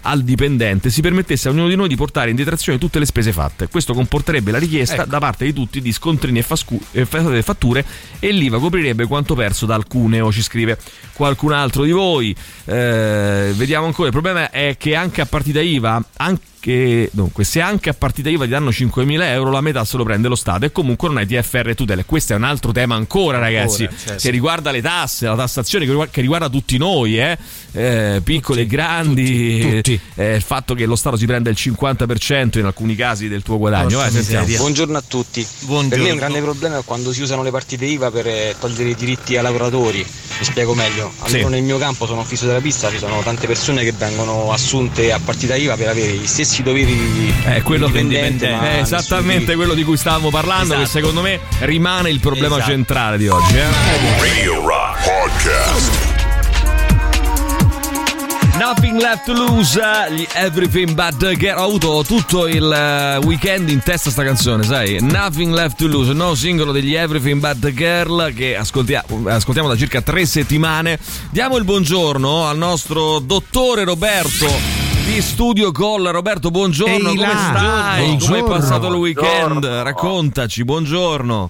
al dipendente, si permettesse a ognuno di noi di portare in detrazione tutte le spese fatte. Questo comporterebbe la richiesta Ecco. da parte di tutti di scontrini e fascu- e fa- fatture e l'IVA coprirebbe quanto perso dal cuneo, ci scrive qualcun altro di voi. Eh, vediamo ancora, il problema è che anche a partita IVA, anche, dunque, se anche a partita IVA ti danno 5.000 euro, la metà se lo prende lo Stato e comunque non hai TFR e tutele. Questo è un altro tema ancora, ragazzi, certo. che riguarda le tasse, la tassazione, che riguarda, che riguarda tutti noi, eh? Eh, piccoli e grandi, tutti. Eh, il fatto che lo Stato si prenda il 50% in alcuni casi del tuo guadagno. Vai, sentiamo. Buongiorno a tutti. Buongiorno. Per me un grande problema è quando si usano le partite IVA per eh, togliere i diritti ai lavoratori. Mi spiego meglio. Almeno Sì. nel mio campo sono fisioterapista, ci sono tante persone che vengono assunte a partita IVA per avere gli stessi doveri di È quello di dipendente, ma è esattamente quello di cui stavamo parlando, che Esatto. secondo me rimane il problema Esatto. centrale di oggi. eh. Radio Rock Podcast. Nothing left to lose, gli Everything But the Girl. Ho avuto tutto il eh, weekend in testa sta canzone, sai? Nothing left to lose, nuovo singolo degli Everything But the Girl che ascoltia- ascoltiamo da circa tre settimane. Diamo il buongiorno al nostro dottore Roberto di Studio Call. Roberto, buongiorno, Ehi come là. stai? Come Buongiorno. hai passato il weekend? Buongiorno. Raccontaci, buongiorno.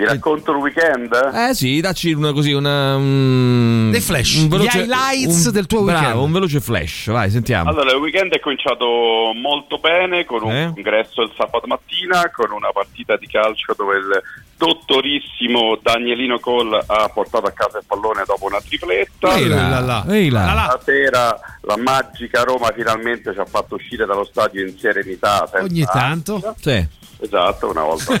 Vi racconto il weekend? Eh sì, dacci una così una un, Dei flash, un gli highlights un- del tuo bravo, weekend. un veloce flash, vai, sentiamo. Allora, il weekend è cominciato molto bene con un Eh? congresso il sabato mattina, con una partita di calcio dove il dottorissimo Danielino Cole ha portato a casa il pallone dopo una tripletta. Ehi là, ehi là. La sera la magica Roma finalmente ci ha fatto uscire dallo stadio in serenità. Ogni tanto. ansia. Sì. Esatto, una volta <laughs>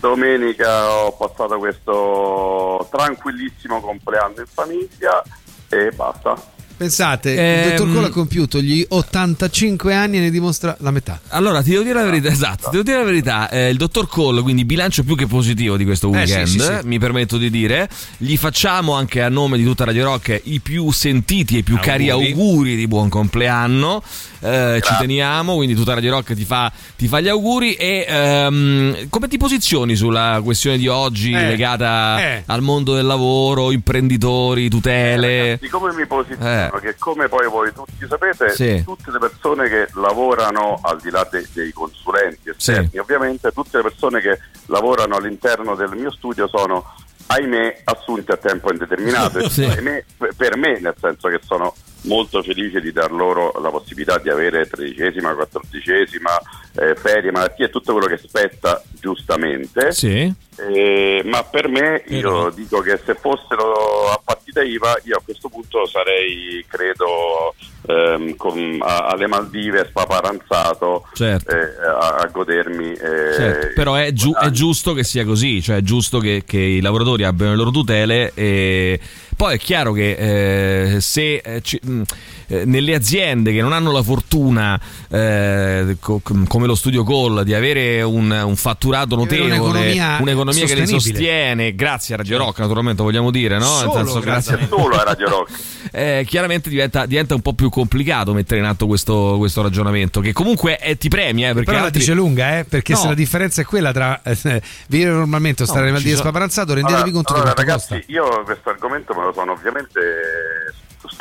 Domenica ho passato questo tranquillissimo compleanno in famiglia e basta. Pensate, il Ehm, dottor Cole ha compiuto gli 85 anni e ne dimostra la metà. Allora, ti devo dire la verità, esatto, ti devo dire la verità, eh, il dottor Cole, quindi bilancio più che positivo di questo Eh, sì, weekend, sì, sì. mi permetto di dire, gli facciamo anche a nome di tutta Radio Rock i più sentiti e i più cari Auguri. auguri di buon compleanno, Eh, ci teniamo, quindi tutta Radio Rock ti fa, ti fa gli auguri e ehm, come ti posizioni sulla questione di oggi Eh, legata eh. al mondo del lavoro, imprenditori, tutele? Di come mi posiziono, che come poi voi tutti sapete, Sì. tutte le persone che lavorano al di là dei, dei consulenti esterni, Sì. ovviamente tutte le persone che lavorano all'interno del mio studio sono ahimè assunte a tempo indeterminato <laughs> Sì. ahimè, per me nel senso che sono molto felice di dar loro la possibilità di avere tredicesima, quattordicesima, eh, ferie, malattie tutto quello che spetta giustamente Sì. Eh, ma per me io dico che se fossero a partita IVA io a questo punto sarei credo ehm, con- a- alle Maldive spaparanzato Certo. eh, a, a godermi eh, Certo, però è, giu- è giusto che sia così, cioè è giusto che, che i lavoratori abbiano le loro tutele e poi è chiaro che eh, se eh, ci- mh, eh, nelle aziende che non hanno la fortuna eh, co- com- come lo Studio Call di avere un, un fatturato notevole, un'economia un'economia che li sostiene, grazie a Radio Rock naturalmente vogliamo dire, no? Solo grazie a- solo a Radio Rock <laughs> eh, chiaramente diventa, diventa un po' più complicato mettere in atto questo, questo ragionamento che comunque eh, ti premia eh, perché Però la altri- dice lunga, eh? Perché No. se la differenza è quella tra eh, vivere normalmente o stare No, nel ci sono- spaparanzato, rendetevi conto allora, di quanto ragazzi, costa. io questo argomento me lo sono ovviamente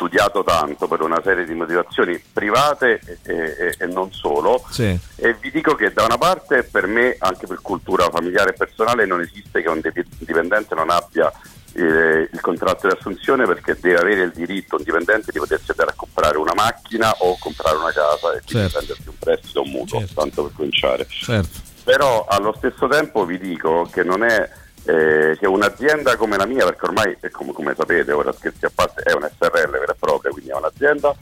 studiato tanto per una serie di motivazioni private e, e- e non solo Sì. e vi dico che da una parte per me anche per cultura familiare e personale non esiste che un dip- dipendente non abbia eh, il contratto di assunzione perché deve avere il diritto un dipendente di potersi andare a comprare una macchina o comprare una casa e quindi Certo. prendersi un prestito o un mutuo tanto per cominciare Certo. però allo stesso tempo vi dico che non è eh, che un'azienda come la mia, perché ormai come, come sapete, ora scherzi a parte, è un SRL vera e propria, quindi è un'azienda,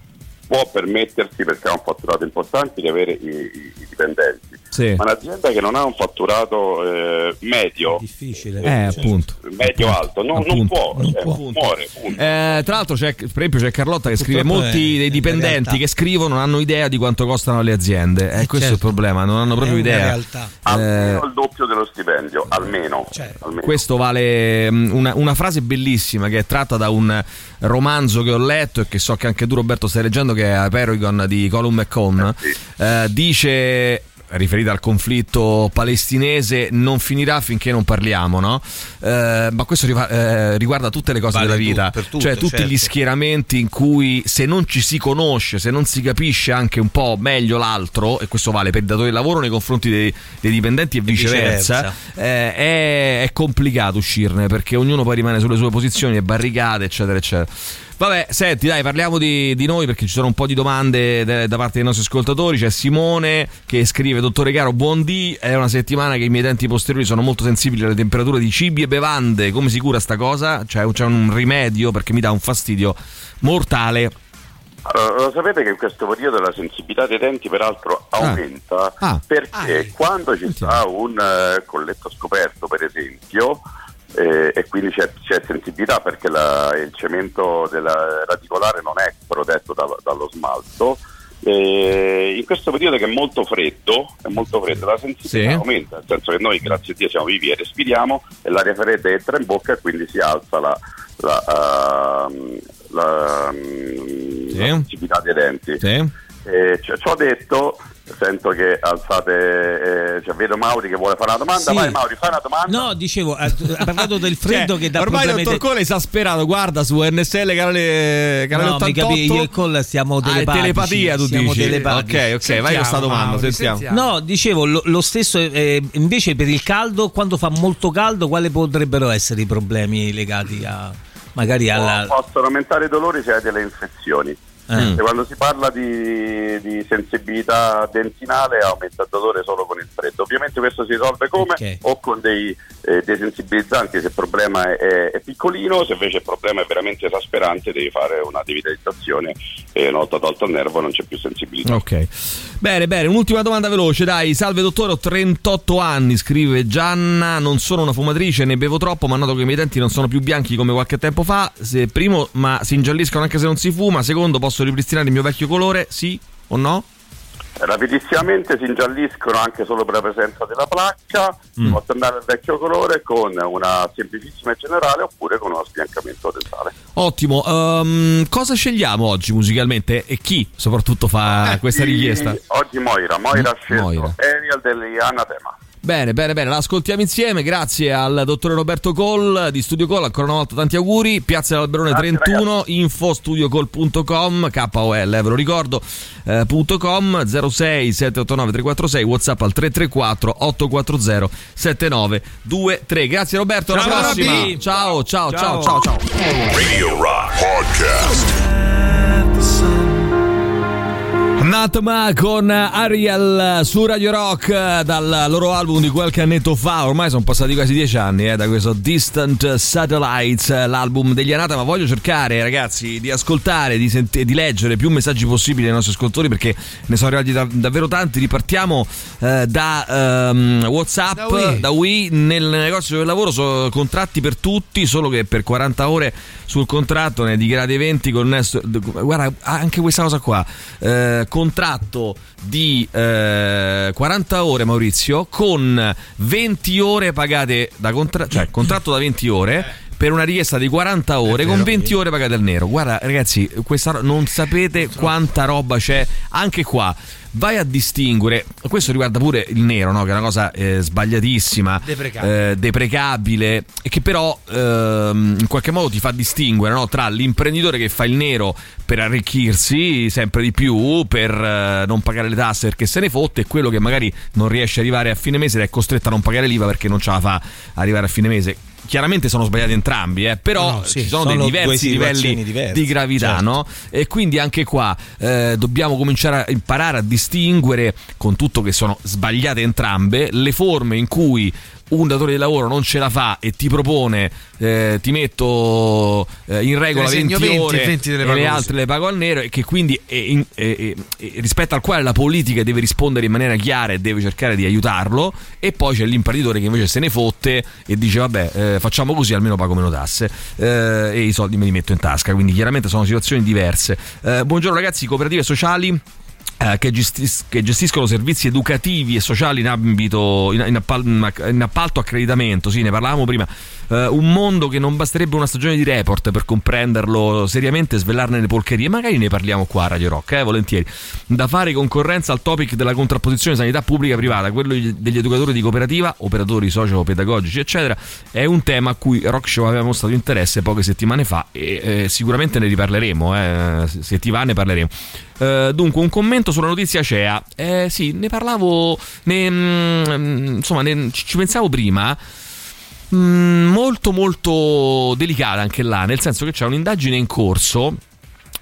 può permettersi, perché ha un fatturato importante, di avere i, i- i dipendenti. Sì. Ma un'azienda che non ha un fatturato eh, medio, difficile. Eh, appunto. medio-alto, no, non Appunto. può, cioè, muore. punto. Eh, tra l'altro, c'è, per esempio, c'è Carlotta che scrive: Purtroppo Molti è- dei dipendenti che scrivono non hanno idea di quanto costano le aziende. Eh, questo è il problema, non hanno proprio idea. realtà. Eh, Almeno il doppio dello stipendio, almeno. almeno. questo vale mm, una, una frase bellissima che è tratta da un romanzo che ho letto e che so che anche tu Roberto stai leggendo che è Hyperion di Colin McCone Eh, dice riferita al conflitto palestinese non finirà finché non parliamo no? Eh, ma questo riva- eh, riguarda tutte le cose Vale della tu- vita per tutte, cioè tutti certo. gli schieramenti in cui se non ci si conosce se non si capisce anche un po' meglio l'altro e questo vale per i datori di lavoro nei confronti dei, dei dipendenti e viceversa, viceversa. eh, è, è complicato uscirne perché ognuno poi rimane sulle sue posizioni e barricate, eccetera, eccetera. Vabbè, senti, dai, parliamo di, di noi perché ci sono un po' di domande de- da parte dei nostri ascoltatori. C'è Simone che scrive: Dottore Caro, buondì. È una settimana che i miei denti posteriori sono molto sensibili alle temperature di cibi e bevande. Come si cura sta cosa? Cioè, c'è un rimedio perché mi dà un fastidio mortale. Allora, lo sapete che in questo periodo la sensibilità dei denti peraltro aumenta Ah. perché quando ci sta un eh, colletto scoperto per esempio eh, e quindi c'è, c'è sensibilità perché la- il cemento radicolare non è protetto da- dallo smalto eh, in questo periodo che è molto freddo, è molto freddo la sensibilità Sì. aumenta nel senso che noi grazie a Dio siamo vivi e respiriamo e l'aria fredda entra in bocca e quindi si alza la, la, ehm, la, ehm, la sensibilità dei denti. Sì. Eh, ci ci ho detto, sento che alzate, eh, cioè, vedo Mauri che vuole fare una domanda, Sì. vai Mauri, fai una domanda. No, dicevo, ha parlato del <laughs> freddo Cioè, che dà ormai il problemi dottor è esasperato. Guarda su NSL canale, canale No, mi 88. capi- io e Cole siamo Ah, telepatici, telepatia, tu siamo dici. telepatici. Ok, ok, vai con sta domanda. sentiamo. No, dicevo, lo, lo stesso eh, invece per il caldo, quando fa molto caldo, quali potrebbero essere i problemi legati a magari alla... Possono aumentare i dolori se hai delle infezioni. E quando si parla di, di sensibilità dentinale aumenta il dolore solo con il freddo. Ovviamente questo si risolve come? O con dei eh, desensibilizzanti se il problema è, è- piccolino, se invece il problema è veramente esasperante devi fare una devitalizzazione e una volta tolto il nervo non c'è più sensibilità. Ok. Bene, bene, un'ultima domanda veloce, dai. Salve dottore, ho 38 anni, scrive Gianna, non sono una fumatrice, ne bevo troppo, ma noto che i miei denti non sono più bianchi come qualche tempo fa. Se, primo, ma si ingialliscono anche se non si fuma. Secondo, posso ripristinare il mio vecchio colore? Sì o no? Rapidissimamente si ingialliscono anche solo per la presenza della placca, Mm. si può andare al vecchio colore con una semplicissima e generale oppure con uno sbiancamento dentale. Ottimo, ehm, cosa scegliamo oggi musicalmente e chi soprattutto fa questa richiesta? Sì, Oggi Moira, Moira ha scelto Moira. Ariel dell'Anatema. Bene, bene, bene, l'ascoltiamo insieme. Grazie al dottore Roberto Coll di Studio Call. Ancora una volta tanti auguri. Piazza dell'Alberone 31, infostudioCall.com, KOL, eh, ve lo ricordo, eh, punto .com 06 789 346, WhatsApp al 334 840 7923. Grazie Roberto, alla Ciao, prossima. Robby. Ciao, ciao, ciao, ciao, ciao. Radio Rock Podcast. Natma con Ariel su Radio Rock eh, dal loro album di qualche annetto fa, ormai sono passati quasi dieci anni eh, da questo Distant Satellites, eh, l'album degli Anata, ma voglio cercare ragazzi di ascoltare, di, sent- di leggere più messaggi possibili ai nostri ascoltatori perché ne sono arrivati da- davvero tanti, ripartiamo eh, da ehm, Whatsapp, Da Wii. da Wii, nel negozio del lavoro sono contratti per tutti, solo che per 40 ore sul contratto ne dichiarate 20 connesso, guarda anche questa cosa qua, eh, contratto di eh, 40 ore Maurizio con 20 ore pagate da contratto, cioè contratto da 20 ore per una richiesta di 40 ore con 20 ore pagate al nero. Guarda ragazzi, questa non sapete quanta roba c'è anche qua. Vai a distinguere, questo riguarda pure il nero, no? che è una cosa eh, sbagliatissima, Deprecabile. eh, deprecabile e che però ehm, in qualche modo ti fa distinguere no? tra l'imprenditore che fa il nero per arricchirsi sempre di più, per eh, non pagare le tasse perché se ne fotte e quello che magari non riesce ad arrivare a fine mese ed è costretto a non pagare l'IVA perché non ce la fa arrivare a fine mese. Chiaramente sono sbagliati entrambi, eh, però No, sì, ci sono, sono dei diversi livelli diverse, di gravità, certo. no? E quindi anche qua eh, dobbiamo cominciare a imparare a distinguere, con tutto che sono sbagliate entrambe, le forme in cui un datore di lavoro non ce la fa e ti propone eh, ti metto eh, in regola Te ne 20, segno 20, ore 20 te le e le altre le pago al nero e che quindi è è- è- rispetto al quale la politica deve rispondere in maniera chiara e deve cercare di aiutarlo e poi c'è l'imprenditore che invece se ne fotte e dice vabbè eh, facciamo così almeno pago meno tasse eh, e i soldi me li metto in tasca. Quindi chiaramente sono situazioni diverse. Eh, buongiorno ragazzi cooperative sociali che, gestis- che gestiscono servizi educativi e sociali in ambito in, in appal- in appalto accreditamento, sì, ne parlavamo prima. Eh, un mondo che non basterebbe una stagione di report per comprenderlo seriamente e svelarne le porcherie. Magari ne parliamo qua a Radio Rock, eh, volentieri. Da fare concorrenza al topic della contrapposizione sanità pubblica privata, quello degli educatori di cooperativa, operatori socio-pedagogici, eccetera, è un tema a cui Rock Show aveva mostrato interesse poche settimane fa e eh, sicuramente ne riparleremo, eh, se ti va ne parleremo. Eh, dunque, un commento sulla notizia CEA. Eh, sì, ne parlavo. ne- mm, insomma, ne- ci ci pensavo prima. Mm, molto, molto delicata anche là, nel senso che c'è un'indagine in corso.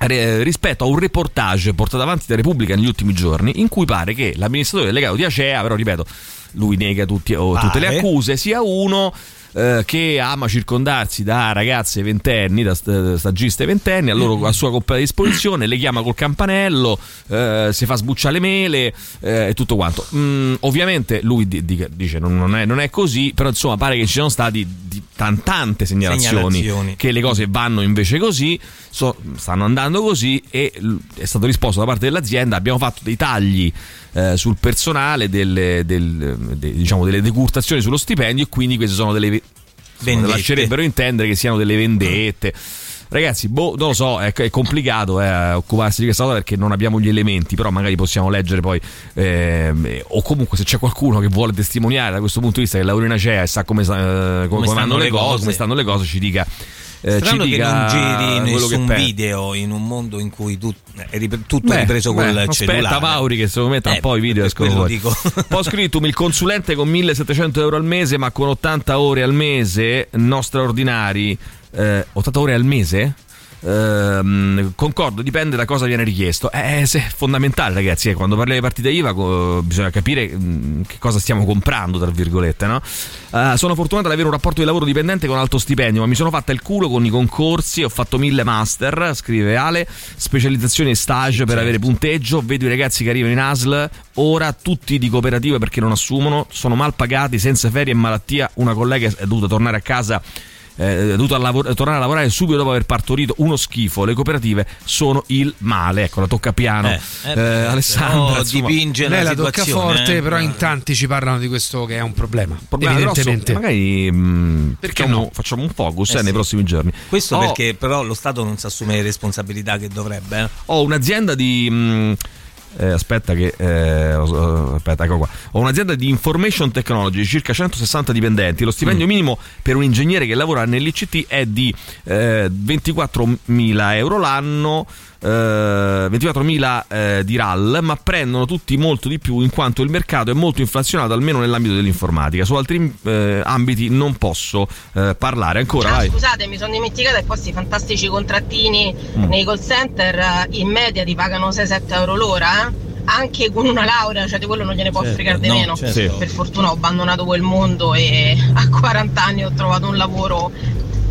Rispetto a un reportage portato avanti da Repubblica negli ultimi giorni, in cui pare che l'amministratore delegato di Acea, però ripeto, lui nega tutti- o tutte le accuse, sia uno eh, che ama circondarsi da ragazze ventenni, da st- stagiste ventenni, a, loro, a sua completa disposizione, le chiama col campanello, eh, si fa sbucciare le mele eh, e tutto quanto. Mm, ovviamente lui di- di- dice non, non è, non è così, però insomma pare che ci siano stati di, tan- tante segnalazioni, Segnalazioni. che le cose vanno invece così, so- stanno andando così e l- è stato risposto da parte dell'azienda, abbiamo fatto dei tagli eh, sul personale, delle, del- de- diciamo delle decurtazioni sullo stipendio e quindi queste sono delle... Vendette. lascerebbero intendere che siano delle vendette. Ragazzi, boh, non lo so, è, è complicato eh, occuparsi di questa cosa perché non abbiamo gli elementi, però magari possiamo leggere poi, eh, o comunque se c'è qualcuno che vuole testimoniare da questo punto di vista che lavora in Acea e sa come, eh, come, come vanno le cose, come stanno le cose, ci dica. Eh, ci Strano che dica non giri quello che nessun video in un mondo in cui tu, rip- tutto Beh, è ripreso beh, col aspetta cellulare. Mauri che secondo me tra un Eh, po' i video escono dico. <laughs> Poi scritto il consulente con 1700 euro al mese ma con 80 ore al mese, no straordinari, eh, 80 ore al mese? Ehm, concordo, dipende da cosa viene richiesto. Eh, se- è fondamentale, ragazzi. eh, quando parli di partita IVA, co- bisogna capire mm, che cosa stiamo comprando, tra virgolette. No? Eh, sono fortunato ad avere un rapporto di lavoro dipendente con alto stipendio, ma mi sono fatta il culo con i concorsi. Ho fatto mille master, scrive Ale, specializzazioni e stage per avere punteggio. Vedo i ragazzi che arrivano in ASL. Ora tutti di cooperative perché non assumono, sono mal pagati, senza ferie e malattia. Una collega è dovuta tornare a casa eh, è dovuto a lavor- tornare a lavorare subito dopo aver partorito uno schifo. Le cooperative sono il male. Ecco, la tocca piano. Eh, eh, Eh, beh, Alessandra però insomma, dipinge Lei la la tocca forte, eh. però in tanti ci parlano di questo che è un problema. problema evidentemente. grosso, magari mh, Perché facciamo, no? facciamo un focus Eh eh, nei sì. prossimi giorni. Questo Ho- perché però lo Stato non si assume le responsabilità che dovrebbe. eh. Ho un'azienda di. mh, eh, aspetta che eh, aspetta, ecco qua. Ho un'azienda di information technology circa 160 dipendenti. Lo Mm. stipendio minimo per un ingegnere che lavora nell'ICT è di eh, 24.000 euro l'anno. Eh, 24.000 eh, di RAL, ma prendono tutti molto di più in quanto il mercato è molto inflazionato, almeno nell'ambito dell'informatica. Su altri eh, ambiti non posso eh, parlare. Ancora, Ah, vai. scusate, mi sono dimenticata che questi fantastici contrattini Mm. nei call center eh, in media ti pagano 6-7 euro l'ora, eh? anche con una laurea, cioè di quello non gliene può Certo, fregare di no, meno. certo. Per fortuna ho abbandonato quel mondo e <laughs> a 40 anni ho trovato un lavoro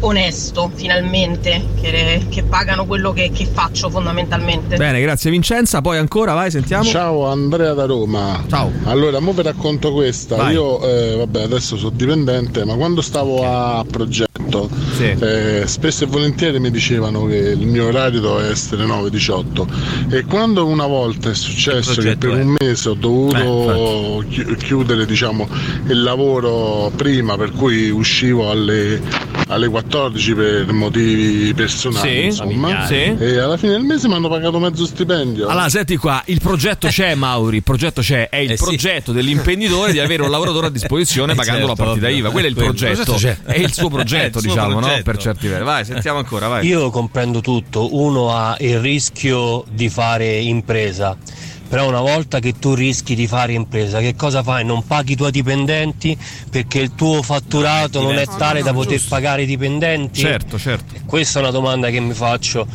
onesto, finalmente, che, che pagano quello che, che faccio fondamentalmente. Bene, grazie Vincenza. Poi ancora, vai, sentiamo. Ciao Andrea da Roma. Ciao. Allora, mo vi racconto questa. Vai. Io eh, vabbè, adesso sono dipendente, ma quando stavo a progetto, eh, spesso e volentieri mi dicevano che il mio orario doveva essere 9-18 e quando una volta è successo che per un mese ho dovuto chi- chiudere diciamo, il lavoro prima, per cui uscivo alle, alle 14 per motivi personali, Sì, insomma, sì. e alla fine del mese mi hanno pagato mezzo stipendio. Allora, senti qua, il progetto c'è, Mauri. Il progetto c'è, è il Eh sì. progetto dell'imprenditore di avere un lavoratore a disposizione <laughs> Eh pagando certo, la partita. IVA. Quello è il progetto. Il. È il suo <laughs> progetto, il suo diciamo, no? progetto. Per certi versi. Vai, sentiamo ancora, vai. Io comprendo tutto, uno ha il rischio di fare impresa, però una volta che tu rischi di fare impresa, che cosa fai? Non paghi i tuoi dipendenti perché il tuo fatturato non è tale No, da no, poter giusto. pagare i dipendenti? Certo, certo. Questa è una domanda che mi faccio.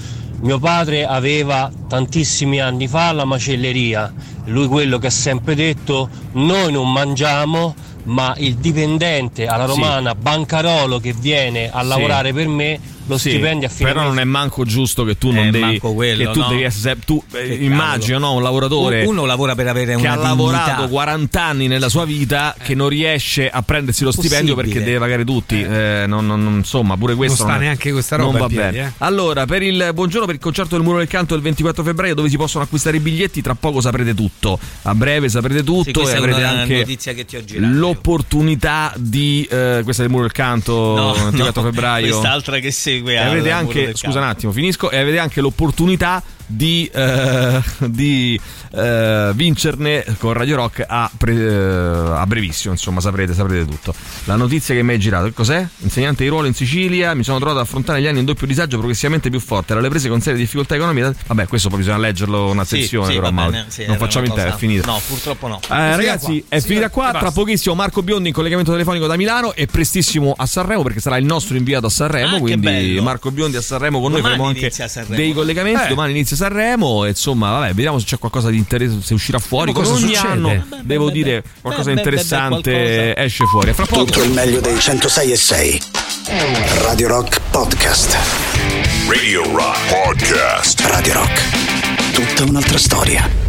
Mio padre aveva tantissimi anni fa la macelleria, lui quello che ha sempre detto, noi non mangiamo, ma il dipendente alla Sì. romana, bancarolo che viene a Sì. lavorare per me, lo Sì, stipendio a fine però mese non è manco giusto che tu non Eh, devi manco quello, che tu no? devi essere se- tu eh, Che immagino no, un lavoratore Uno lavora per avere che una ha dignità. lavorato 40 anni nella sua vita che non riesce a prendersi lo stipendio Possibile. perché deve pagare tutti Eh, non- non- non- insomma pure questo sta neanche questa roba non va piedi, bene eh. allora per il buongiorno per il concerto del Muro del Canto del 24 febbraio dove si possono acquistare i biglietti tra poco saprete tutto a breve saprete Sì, tutto questa e avrete una anche notizia che ti ho girato. l'opportunità di eh, questa del Muro del Canto No, 24 no, febbraio Quest'altra che segue e avete anche, scusa un attimo, finisco. E avete anche l'opportunità di, eh, di eh, vincerne con Radio Rock a, pre- eh, a brevissimo. Insomma, saprete, saprete tutto. La notizia che mi hai girato, che cos'è? Insegnante di ruolo in Sicilia. Mi sono trovato ad affrontare negli anni un doppio disagio progressivamente più forte. Alle prese con serie difficoltà economiche. Vabbè, questo poi bisogna leggerlo con attenzione, Sì, sì, però, bene, sì, non era facciamo una in te, è finita. No, purtroppo no. Eh, ragazzi, è finita qua. Tra pochissimo Marco Biondi in collegamento telefonico da Milano e prestissimo a Sanremo perché sarà il nostro inviato a Sanremo. Ah, quindi. Marco Biondi a Sanremo con noi Domani faremo anche dei collegamenti. Eh. Domani inizia Sanremo. E insomma, vabbè, vediamo se c'è qualcosa di interessante. Se uscirà fuori. Cosa ogni succede? anno Beh, devo dire qualcosa di beh, beh, beh, interessante qualcosa. esce fuori. Fra poco. Tutto il meglio dei 106 e 6. Radio Rock Podcast. Radio Rock Podcast. Radio Rock. Tutta un'altra storia.